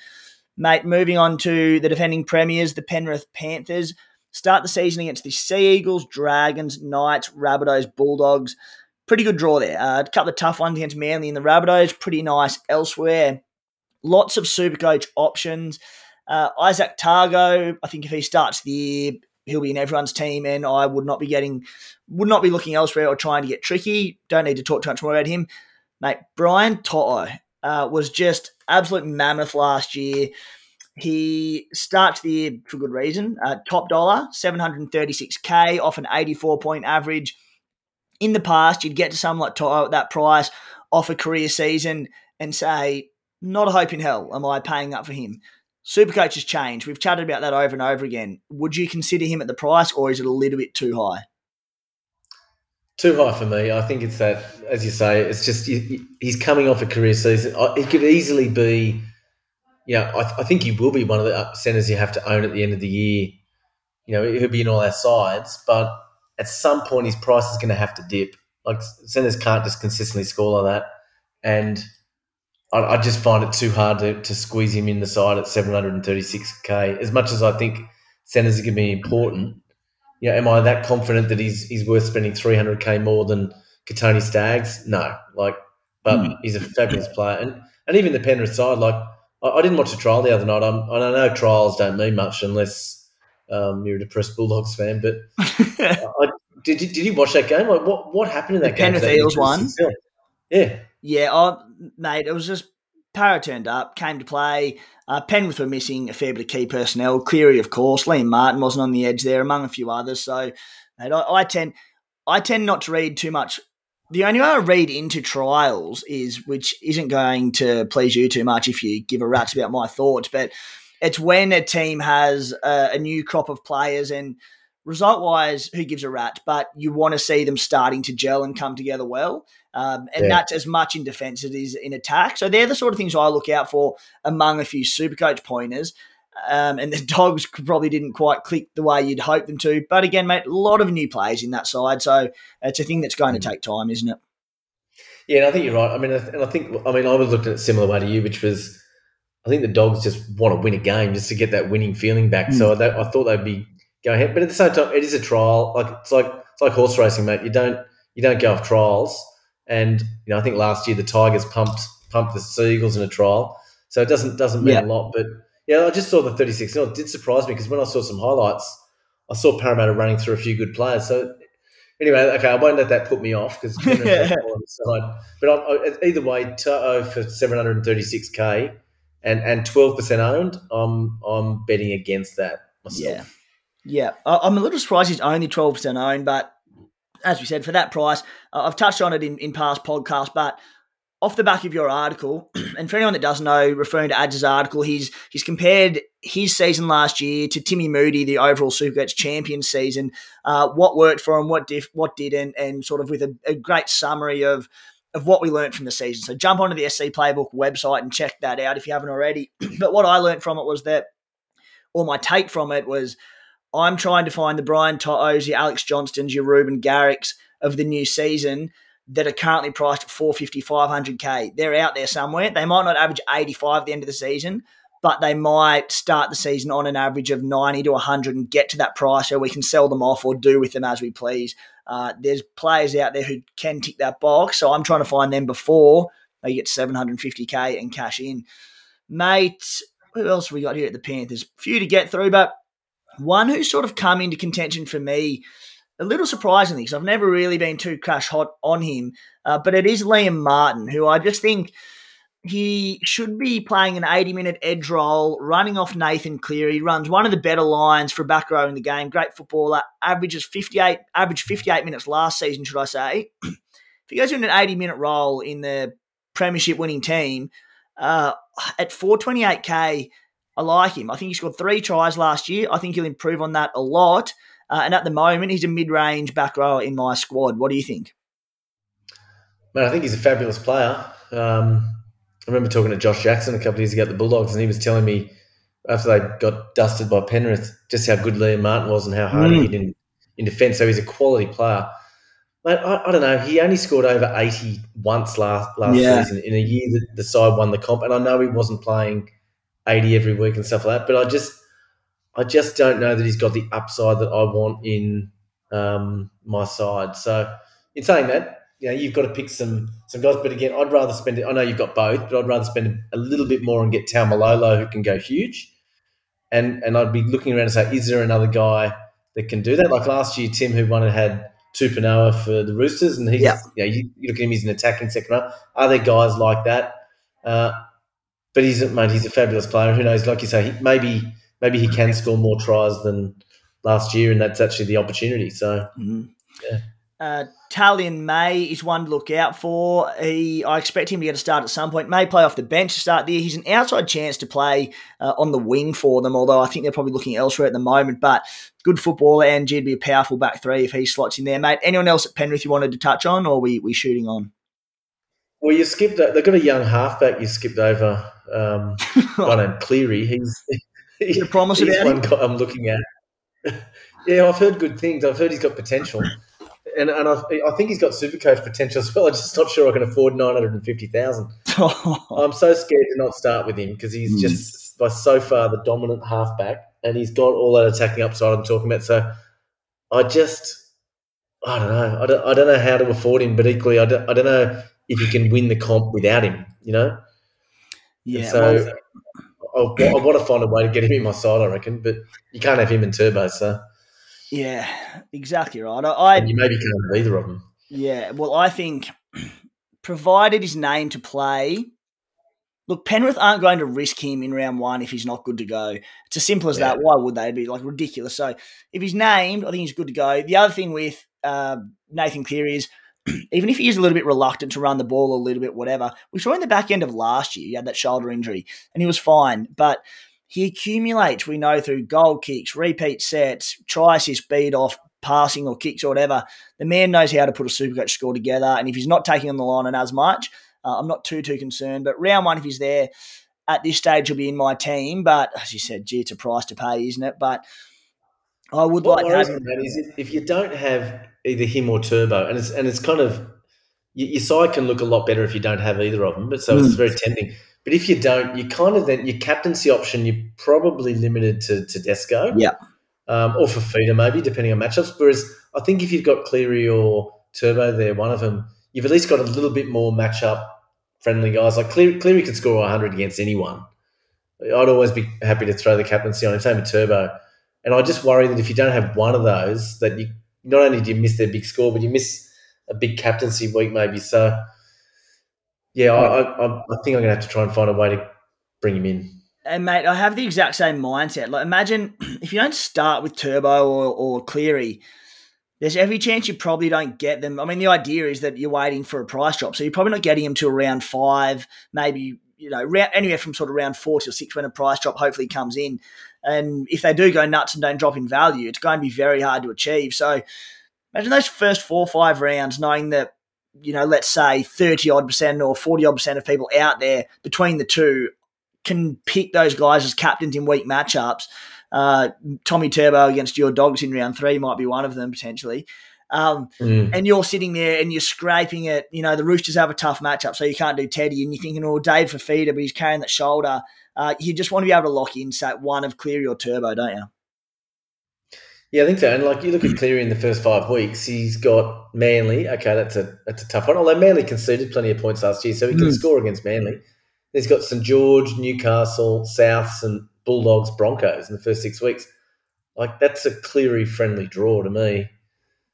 Mate, moving on to the defending premiers, the Penrith Panthers. Start the season against the Sea Eagles, Dragons, Knights, Rabbitohs, Bulldogs. Pretty good draw there. Uh, a couple of tough ones against Manly and the Rabbitohs. Pretty nice elsewhere. Lots of Supercoach options. Uh, Izack Tago, I think if he starts the year, he'll be in everyone's team, and I would not be getting, would not be looking elsewhere or trying to get tricky. Don't need to talk too much more about him, mate. Brian To'o uh, was just absolute mammoth last year. He starts the year for good reason. Uh, top dollar, 736k off an 84 point average. In the past, you'd get to someone like at that price off a career season and say, not a hope in hell am I paying up for him. Supercoach has changed. We've chatted about that over and over again. Would you consider him at the price or is it a little bit too high?
Too high for me. I think it's that, as you say, it's just he's coming off a career season. It could easily be yeah, I, th- I, think he will be one of the centers you have to own at the end of the year. You know, he'll be in all our sides, but at some point his price is going to have to dip. Like centers can't just consistently score like that, and I, I just find it too hard to, to squeeze him in the side at 736k. As much as I think centers are going to be important, you know, am I that confident that he's he's worth spending 300k more than Kotoni Staggs? No, like, but mm. he's a fabulous player, and and even the Penrith side, like I, I didn't watch a trial the other night. I'm, I know trials don't mean much unless um, you're a depressed Bulldogs fan. But I, did, did you watch that game? Like, what what happened in that
the
game?
Penrith Eels one.
Yeah,
yeah. Oh, mate, it was just Parra turned up, came to play. Uh, Penrith were missing a fair bit of key personnel. Cleary, of course. Liam Martin wasn't on the edge there, among a few others. So, mate, I, I tend I tend not to read too much the only way I read into trials is, which isn't going to please you too much if you give a rat's about my thoughts, but it's when a team has a, a new crop of players and result wise, who gives a rat? But you want to see them starting to gel and come together well. Um, and yeah. that's as much in defense as it is in attack. So they're the sort of things I look out for among a few super coach pointers. Um, and the dogs probably didn't quite click the way you'd hope them to. But again, mate, a lot of new players in that side, so it's a thing that's going to mm. take time, isn't it?
Yeah, and I think you're right. I mean, and I think I mean I was looking at a similar way to you, which was I think the dogs just want to win a game just to get that winning feeling back. Mm. So I, I thought they'd be going ahead, but at the same time, it is a trial. Like it's like it's like horse racing, mate. You don't you don't go off trials, and you know I think last year the Tigers pumped pumped the Seagulls in a trial, so it doesn't doesn't mean yeah. a lot, but yeah, I just saw the 36 0. It did surprise me because when I saw some highlights, I saw Parramatta running through a few good players. So anyway, okay, I won't let that put me off because side. But I, I, either way, To'o for 736k and and 12% owned, I'm I'm betting against that myself.
Yeah, yeah. I'm a little surprised he's only 12% owned, but as we said, for that price, I've touched on it in, in past podcasts, but off the back of your article, and for anyone that doesn't know, referring to Ads' article, he's he's compared his season last year to Timmy Moody, the overall Supercoach champion season. Uh, what worked for him, what did, what didn't, and sort of with a, a, great summary of of what we learned from the season. So jump onto the SC Playbook website and check that out if you haven't already. but what I learned from it was that, or my take from it was, I'm trying to find the Brian To'os, your Alex Johnstons, your Reuben Garricks of the new season that are currently priced at 450, 500k. They're out there somewhere. They might not average 85 at the end of the season, but they might start the season on an average of 90 to 100 and get to that price where we can sell them off or do with them as we please. Uh, there's players out there who can tick that box, so I'm trying to find them before they get 750k and cash in. Mate, who else have we got here at the Panthers? Few to get through, but one who's sort of come into contention for me a little surprisingly, because I've never really been too crash hot on him, uh, but it is Liam Martin, who I just think he should be playing an 80 minute edge role, running off Nathan Cleary. He runs one of the better lines for back row in the game. Great footballer. Averages 58, average 58 minutes last season, should I say. if he goes in an 80 minute role in the premiership winning team, uh, at 428k, I like him. I think he scored three tries last year. I think he'll improve on that a lot. Uh, and at the moment, he's a mid range back rower in my squad. What do you think?
Man, I think he's a fabulous player. Um, I remember talking to Josh Jackson a couple of years ago at the Bulldogs, and he was telling me after they got dusted by Penrith just how good Liam Martin was and how hard
Mm.
he hit in, in defence. So he's a quality player. Mate, I, I don't know. He only scored over 80 once last last
Yeah.
season in a year that the side won the comp. And I know he wasn't playing 80 every week and stuff like that, but I just I just don't know that he's got the upside that I want in um, my side. So in saying that, you know, you've got to pick some some guys. But again, I'd rather spend it. I know you've got both, but I'd rather spend a little bit more and get Taumalolo who can go huge. And and I'd be looking around and say, is there another guy that can do that? Like last year, Tim, who won it, had Tupouniua for the Roosters, and he's
Yeah.
you, know, you, you look at him, he's an attacking second row. Are there guys like that? Uh, but he's a, mate, he's a fabulous player. Who knows? Like you say, he, maybe maybe he can score more tries than last year, and that's actually the opportunity. So
Mhm.
Yeah.
Uh, Taylan May is one to look out for. He, I expect him to get a start at some point. May play off the bench to start there. He's an outside chance to play uh, on the wing for them, although I think they're probably looking elsewhere at the moment. But good footballer, and G'd be a powerful back three if he slots in there, mate. Anyone else at Penrith you wanted to touch on, or we we shooting on?
Well, you skipped. They've got a young halfback. You skipped over. Um, guy named Cleary. He's
There promise
he's
about
one
him?
guy I'm looking at. yeah, I've heard good things. I've heard he's got potential, and and I've, I think he's got super coach potential as well. I'm just not sure I can afford nine hundred and fifty thousand. I'm so scared to not start with him because he's
Mm.
just by so far the dominant halfback, and he's got all that attacking upside I'm talking about. So I just, I don't know. I don't, I don't know how to afford him, but equally, I don't, I don't know if you can win the comp without him. You know.
yeah,
So
well,
I, I want to find a way to get him in my side, I reckon, but you can't have him in turbo, so
yeah, exactly right. I, I
and you maybe can't have either of them.
Yeah, well, I think provided his name to play, look, Penrith aren't going to risk him in round one if he's not good to go. It's as simple as that. Why would they? It'd be like ridiculous. So if he's named, I think he's good to go. The other thing with uh, Nathan Cleary is even if he is a little bit reluctant to run the ball a little bit, whatever, we saw in the back end of last year, he had that shoulder injury and he was fine. But he accumulates, we know, through goal kicks, repeat sets, tries his speed off, passing or kicks or whatever. The man knows how to put a supercoach score together. And if he's not taking on the line and as much, uh, I'm not too, too concerned. But round one, if he's there, at this stage, he'll be in my team. But as you said, gee, it's a price to pay, isn't it? But I would
What
like to
worries
have
me,
him.
is if you don't have either him or Turbo, and it's and it's kind of your, your side can look a lot better if you don't have either of them, but so it's
Mm.
very tempting. But if you don't, you kind of then your captaincy option you're probably limited to Tedesco,
Yeah.
um, or Fifita maybe depending on matchups. Whereas I think if you've got Cleary or Turbo there, one of them, you've at least got a little bit more matchup friendly guys. Like Cleary, Cleary could score 100 against anyone. I'd always be happy to throw the captaincy on him. Same with Turbo. And I just worry that if you don't have one of those, that you not only do you miss their big score, but you miss a big captaincy week maybe. So, yeah, I, I, I think I'm going to have to try and find a way to bring him in.
And mate, I have the exact same mindset. Like, imagine if you don't start with Turbo or, or Cleary, there's every chance you probably don't get them. I mean, the idea is that you're waiting for a price drop, so you're probably not getting them till round five, maybe you know, anywhere from sort of round four to six when a price drop hopefully comes in. And if they do go nuts and don't drop in value, it's going to be very hard to achieve. So imagine those first four or five rounds, knowing that you know, let's say 30 odd percent or 40 odd percent of people out there between the two can pick those guys as captains in weak matchups. Uh, Tommy Turbo against your dogs in round three might be one of them potentially. Um,
Mm.
and you're sitting there and you're scraping it. You know, the Roosters have a tough matchup, so you can't do Teddy. And you're thinking, oh, Dave Fifita, but he's carrying that shoulder. Uh, you just want to be able to lock in, say, one of Cleary or Turbo, don't you?
Yeah, I think so. And like you look at Cleary in the first five weeks, he's got Manly. Okay, that's a that's a tough one. Although Manly conceded plenty of points last year, so he can
Mm.
score against Manly. He's got St George, Newcastle, Souths, and Bulldogs, Broncos in the first six weeks. Like that's a Cleary friendly draw to me.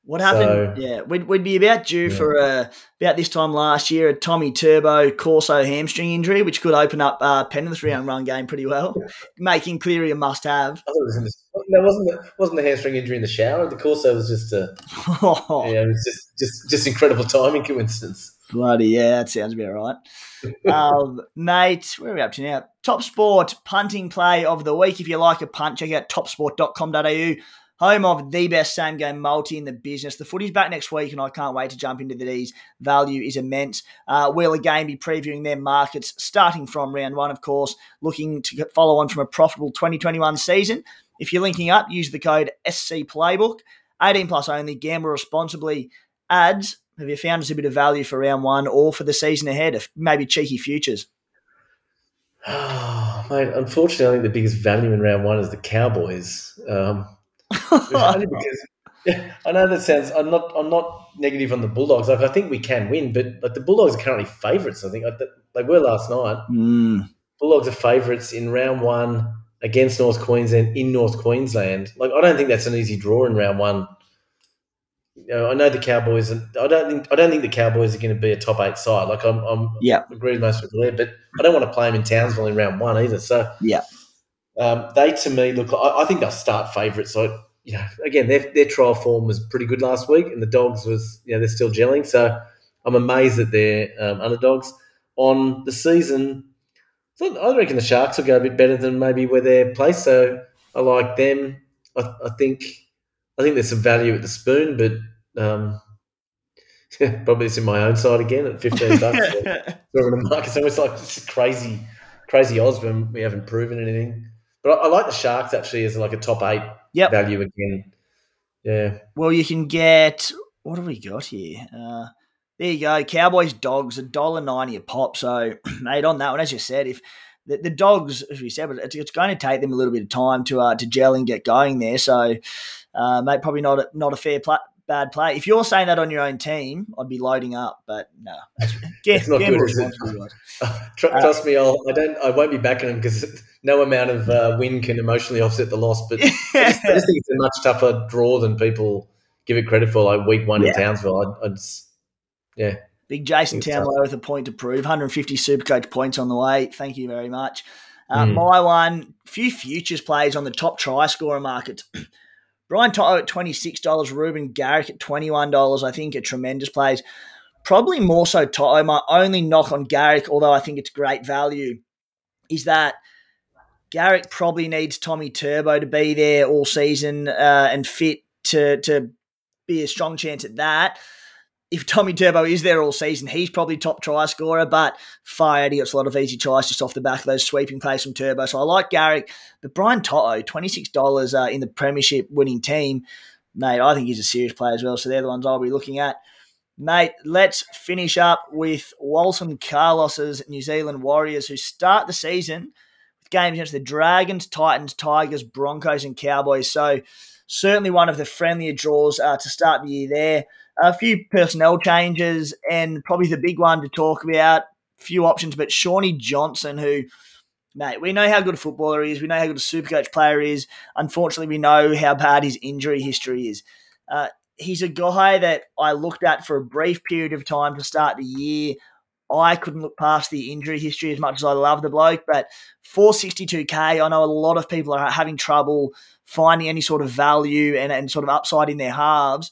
What happened?
So-
yeah, we'd, we'd be about due
Yeah.
for uh, about this time last year a Tommy Turbo Corso hamstring injury, which could open up uh, Penrith's round run game pretty well, making Cleary a must have.
I thought it No, wasn't the, wasn't the hamstring injury in the shower? The Corso was just a yeah, it was just just just incredible timing coincidence.
Bloody yeah, that sounds about right. um, mate, where are we up to now? Top Sport punting play of the week. If you like a punt, check out topsport.com.au. home of the best same game multi in the business. The footy's back next week, and I can't wait to jump into the D's. Value is immense. Uh, we'll again be previewing their markets starting from round one, of course, looking to follow on from a profitable 2021 season. If you're linking up, use the code SC Playbook. 18 plus only, gamble responsibly. Ads, have you found us a bit of value for round one or for the season ahead? Maybe cheeky futures.
Oh, mate, unfortunately, I think the biggest value in round one is the Cowboys. Um, because I know that sounds. I'm not. I'm not negative on the Bulldogs. Like I think we can win, but like the Bulldogs are currently favourites. I think like they were last night.
Mm.
Bulldogs are favourites in round one against North Queensland in North Queensland. Like I don't think that's an easy draw in round one. You know, I know the Cowboys. And I don't think. I don't think the Cowboys are going to be a top eight side. Like I'm. I'm
yeah.
Agree with most people there, but I don't want to play them in Townsville in round one either. So
yeah.
Um, they to me look. I, I think they'll start favourites. So you know, again, their their trial form was pretty good last week, and the Dogs was you know they're still gelling. So I'm amazed that they're um, underdogs on the season. I reckon the Sharks will go a bit better than maybe where they're placed. So I like them. I, I think I think there's some value at the spoon, but um, probably it's in my own side again at 15 bucks. We're in the market. It's almost like it's crazy, crazy odds when we haven't proven anything. But I, I, like the Sharks actually as like a top eight
yep.
value again. Yeah.
Well, you can get what have we got here? Uh, there you go. Cowboys dogs a dollar ninety a pop. So, mate, on that one, as you said, if the, the dogs, as we said, it's, it's, going to take them a little bit of time to uh, to gel and get going there. So, uh, mate, probably not a, not a fair play, bad play. If you're saying that on your own team, I'd be loading up. But no,
it's not good. Trust me, I'll, I don't. I won't be backing them because no amount of uh, win can emotionally offset the loss. But I, just, I, just, think it's a much tougher draw than people give it credit for. Like week one yeah. in Townsville, I, I just, yeah.
Big Jason Taumalolo with a point to prove. 150 Supercoach points on the way. Thank you very much. Uh, mm. My one, few futures plays on the top try scorer market. Brian To'o at $26, Reuben Garrick at $21. I think are tremendous plays. Probably more so To'o. My only knock on Garrick, although I think it's great value, is that Garrick probably needs Tommy Turbo to be there all season uh, and fit to, to be a strong chance at that if Tommy Turbo is there all season, he's probably top try scorer, but he gets a lot of easy tries just off the back of those sweeping plays from Turbo. So I like Garrick, but Brian To'o, $26 uh, in the Premiership winning team, mate, I think he's a serious player as well. So they're the ones I'll be looking at. Mate, let's finish up with Walton Carlos's New Zealand Warriors, who start the season with games against the Dragons, Titans, Tigers, Broncos, and Cowboys. So certainly one of the friendlier draws uh, to start the year there a few personnel changes, and probably the big one to talk about. Few options, but Shawnee Johnson, who, mate, we know how good a footballer he is. We know how good a super coach player is. Unfortunately, we know how bad his injury history is. Uh, he's a guy that I looked at for a brief period of time to start the year. I couldn't look past the injury history as much as I love the bloke, but 462k, I know a lot of people are having trouble finding any sort of value and, and sort of upside in their halves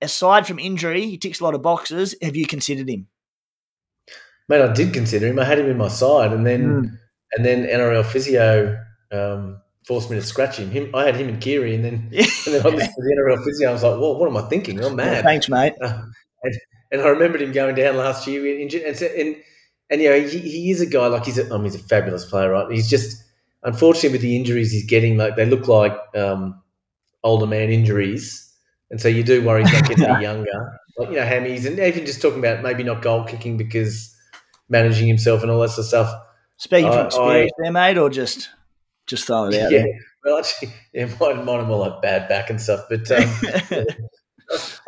aside from injury, he ticks a lot of boxes. Have you considered him?
Mate, I did consider him. I had him in my side, and then mm. and then NRL physio um, forced me to scratch him. Him, I had him and Keary, and then and then I listened the NRL physio. I was like, "What? What am I thinking? I'm mad."
Yeah, thanks, mate.
Uh, and, and, I remembered him going down last year injured, and and, and you know he, he is a guy like he's a, I mean, he's a fabulous player, right? He's just unfortunately with the injuries he's getting, like they look like um, older man injuries and so you do worry he's not getting any younger. Like, you know, hammies, and even just talking about maybe not goal kicking because managing himself and all that sort of stuff.
Speaking from experience I, there, mate, or just just throwing it out
yeah,
there?
Well, actually, yeah, mine, mine are more like bad back and stuff. But um,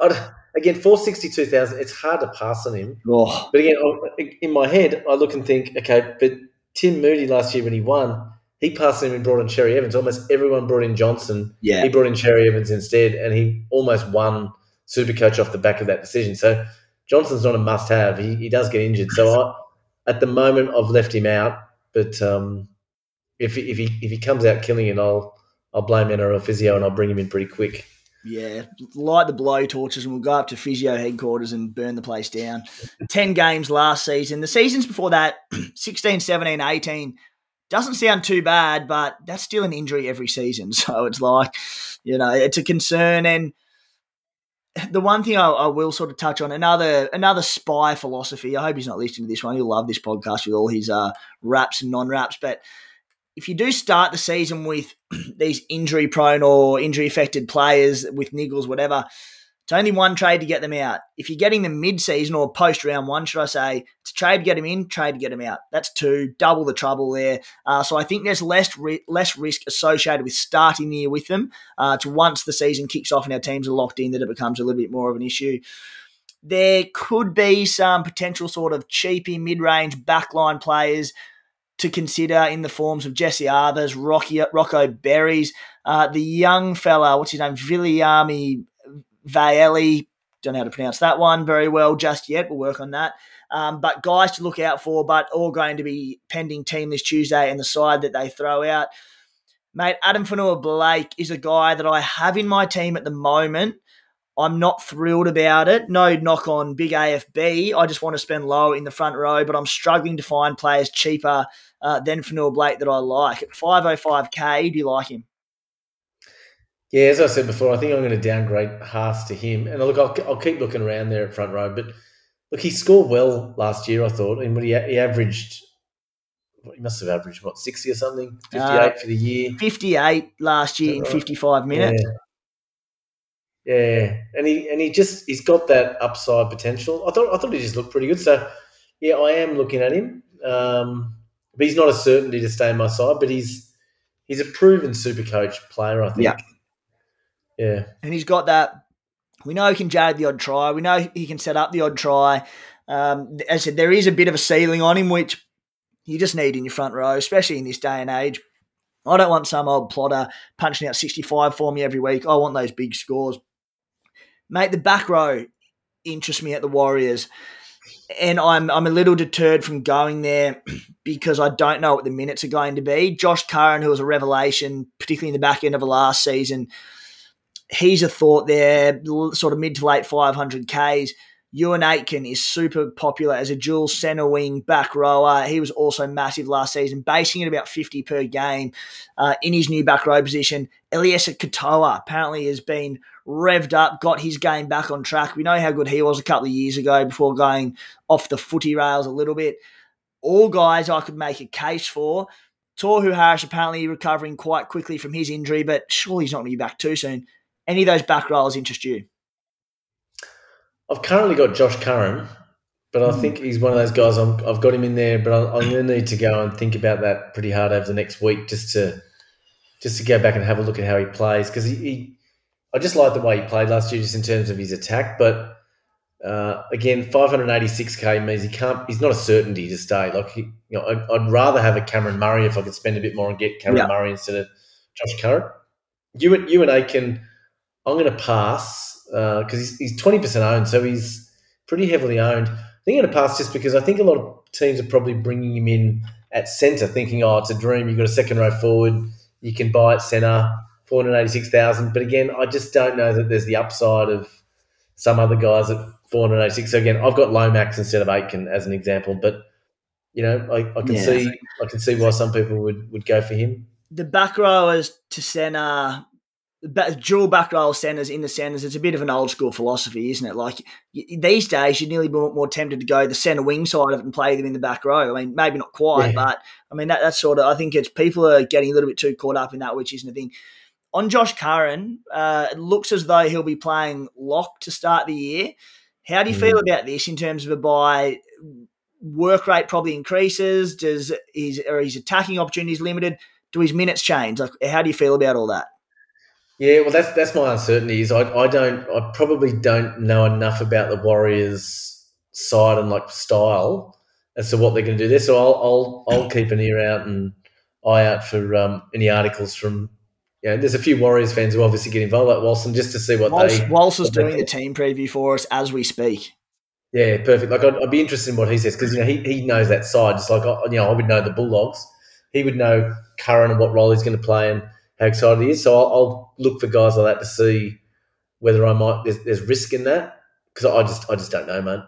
again, 462,000, it's hard to pass on him.
Oh.
But again, in my head, I look and think, okay, but Tim Moody last year when he won, he passed him and brought in Cherry Evans. Almost everyone brought in Johnson.
Yeah.
He brought in Cherry Evans instead, and he almost won Super Coach off the back of that decision. So Johnson's not a must have. He, he does get injured. So I, at the moment, I've left him out. But um, if, he, if, he, if he comes out killing it, I'll, I'll blame NRL Physio and I'll bring him in pretty quick.
Yeah, light the blow torches and we'll go up to physio headquarters and burn the place down. 10 games last season. The seasons before that, 16, 17, 18, doesn't sound too bad, but that's still an injury every season. So it's like, you know, it's a concern. And the one thing I, I, will sort of touch on another another spy philosophy. I hope he's not listening to this one. He'll love this podcast with all his uh, raps and non raps. But if you do start the season with these injury prone or injury affected players with niggles, whatever, it's only one trade to get them out. If you're getting them mid season or post round one, should I say, it's a trade to get them in, trade to get them out. That's two, double the trouble there. Uh, so I think there's less ri- less risk associated with starting the year with them. Uh, to once the season kicks off and our teams are locked in, that it becomes a little bit more of an issue. There could be some potential sort of cheapy mid range backline players to consider in the forms of Jesse Arthurs, Rocky, Rocco Berries, uh, the young fella, what's his name, Viliami Vaeli. Don't know how to pronounce that one very well just yet. We'll work on that. Um, but guys to look out for, but all going to be pending team this Tuesday and the side that they throw out. Mate, Adam Fonua-Blake is a guy that I have in my team at the moment. I'm not thrilled about it. No knock on big AFB. I just want to spend low in the front row, but I'm struggling to find players cheaper uh, than Fonua-Blake that I like. At 505k, do you like him?
Yeah, as I said before, I think I'm going to downgrade Haas to him. And look, I'll, I'll keep looking around there at front row. But look, he scored well last year, I thought. And mean, he, he averaged, he must have averaged, what, 60 or something? 58 uh, for the year?
58 last year in 55 minutes.
Yeah. Yeah, and he and he just he's got that upside potential. I thought I thought he just looked pretty good. So yeah, I am looking at him. Um, but he's not a certainty to stay in my side. But he's he's a proven super coach player. I think.
Yeah.
Yeah.
And he's got that. We know he can jade the odd try. We know he can set up the odd try. Um, as I said, there is a bit of a ceiling on him, which you just need in your front row, especially in this day and age. I don't want some old plotter punching out 65 for me every week. I want those big scores. Mate, the back row interests me at the Warriors. And I'm I'm a little deterred from going there because I don't know what the minutes are going to be. Josh Curran, who was a revelation, particularly in the back end of the last season, he's a thought there, sort of mid to late 500Ks. Euan Aitken is super popular as a dual centre wing back rower. He was also massive last season, basing at about 50 per game uh, in his new back row position. Eliesa Katoa apparently has been revved up, got his game back on track. We know how good he was a couple of years ago before going off the footy rails a little bit. All guys I could make a case for. Tohu Harris apparently recovering quite quickly from his injury, but surely he's not going to be back too soon. Any of those back rollers interest you?
I've currently got Josh Curran, but I hmm. think he's one of those guys. i have got him in there, but I'm, I'm going to need to go and think about that pretty hard over the next week, just to just to go back and have a look at how he plays because he, he, I just like the way he played last year, just in terms of his attack. But uh, again, 586k means he can't. He's not a certainty to stay. Like he, you know, I'd, I'd, rather have a Cameron Murray if I could spend a bit more and get Cameron yeah. Murray instead of Josh Curran. You and Euan Aitken I'm going to pass because uh, he's, he's 20% owned, so he's pretty heavily owned. I think I'm going to pass just because I think a lot of teams are probably bringing him in at centre, thinking, oh, it's a dream. You've got a second row forward, you can buy at centre, 486,000. But again, I just don't know that there's the upside of some other guys at 486. So again, I've got Lomax instead of Aitken as an example, but you know, I, I can yeah. see I can see why some people would, would go for him.
The back rowers to centre dual back row centers in the centers. It's a bit of an old school philosophy, isn't it? Like these days, you're nearly more, more, tempted to go the center wing side of it and play them in the back row. I mean, maybe not quite, yeah. but I mean that, that's sort of. I think it's people are getting a little bit too caught up in that, which isn't a thing. On Josh Curran, uh, it looks as though he'll be playing lock to start the year. How do you mm. feel about this in terms of a buy? Work rate probably increases. Does his or his attacking opportunities limited? Do his minutes change? Like, how do you feel about all that?
Yeah, well, that's that's my uncertainty. Is I, I don't I probably don't know enough about the Warriors' side and like style as to what they're going to do there. So I'll I'll I'll keep an ear out and eye out for um, any articles from. You know, there's a few Warriors fans who obviously get involved, like Walson, just to see what
Walsh,
they.
Walsh is doing the team preview for us as we speak.
Yeah, perfect. Like I'd, I'd be interested in what he says because you know he, he knows that side. Just like you know, I would know the Bulldogs. He would know Curran and what role he's going to play and how excited he is. So I'll, I'll look for guys like that to see whether I might there's, there's risk in that because I just I just don't know, man.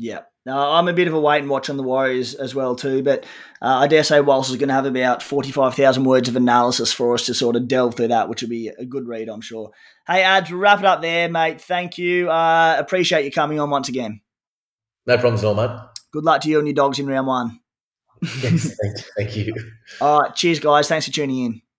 Yeah, No, I'm a bit of a wait and watch on the Warriors as well too, but uh, I dare say Walsh is going to have about 45,000 words of analysis for us to sort of delve through that, which will be a good read, I'm sure. Hey, Ads, wrap it up there, mate. Thank you. Uh, appreciate you coming on once again.
No problems at all, mate.
Good luck to you and your dogs in round one.
Yes, thank, thank you.
All right, cheers, guys. Thanks for tuning in.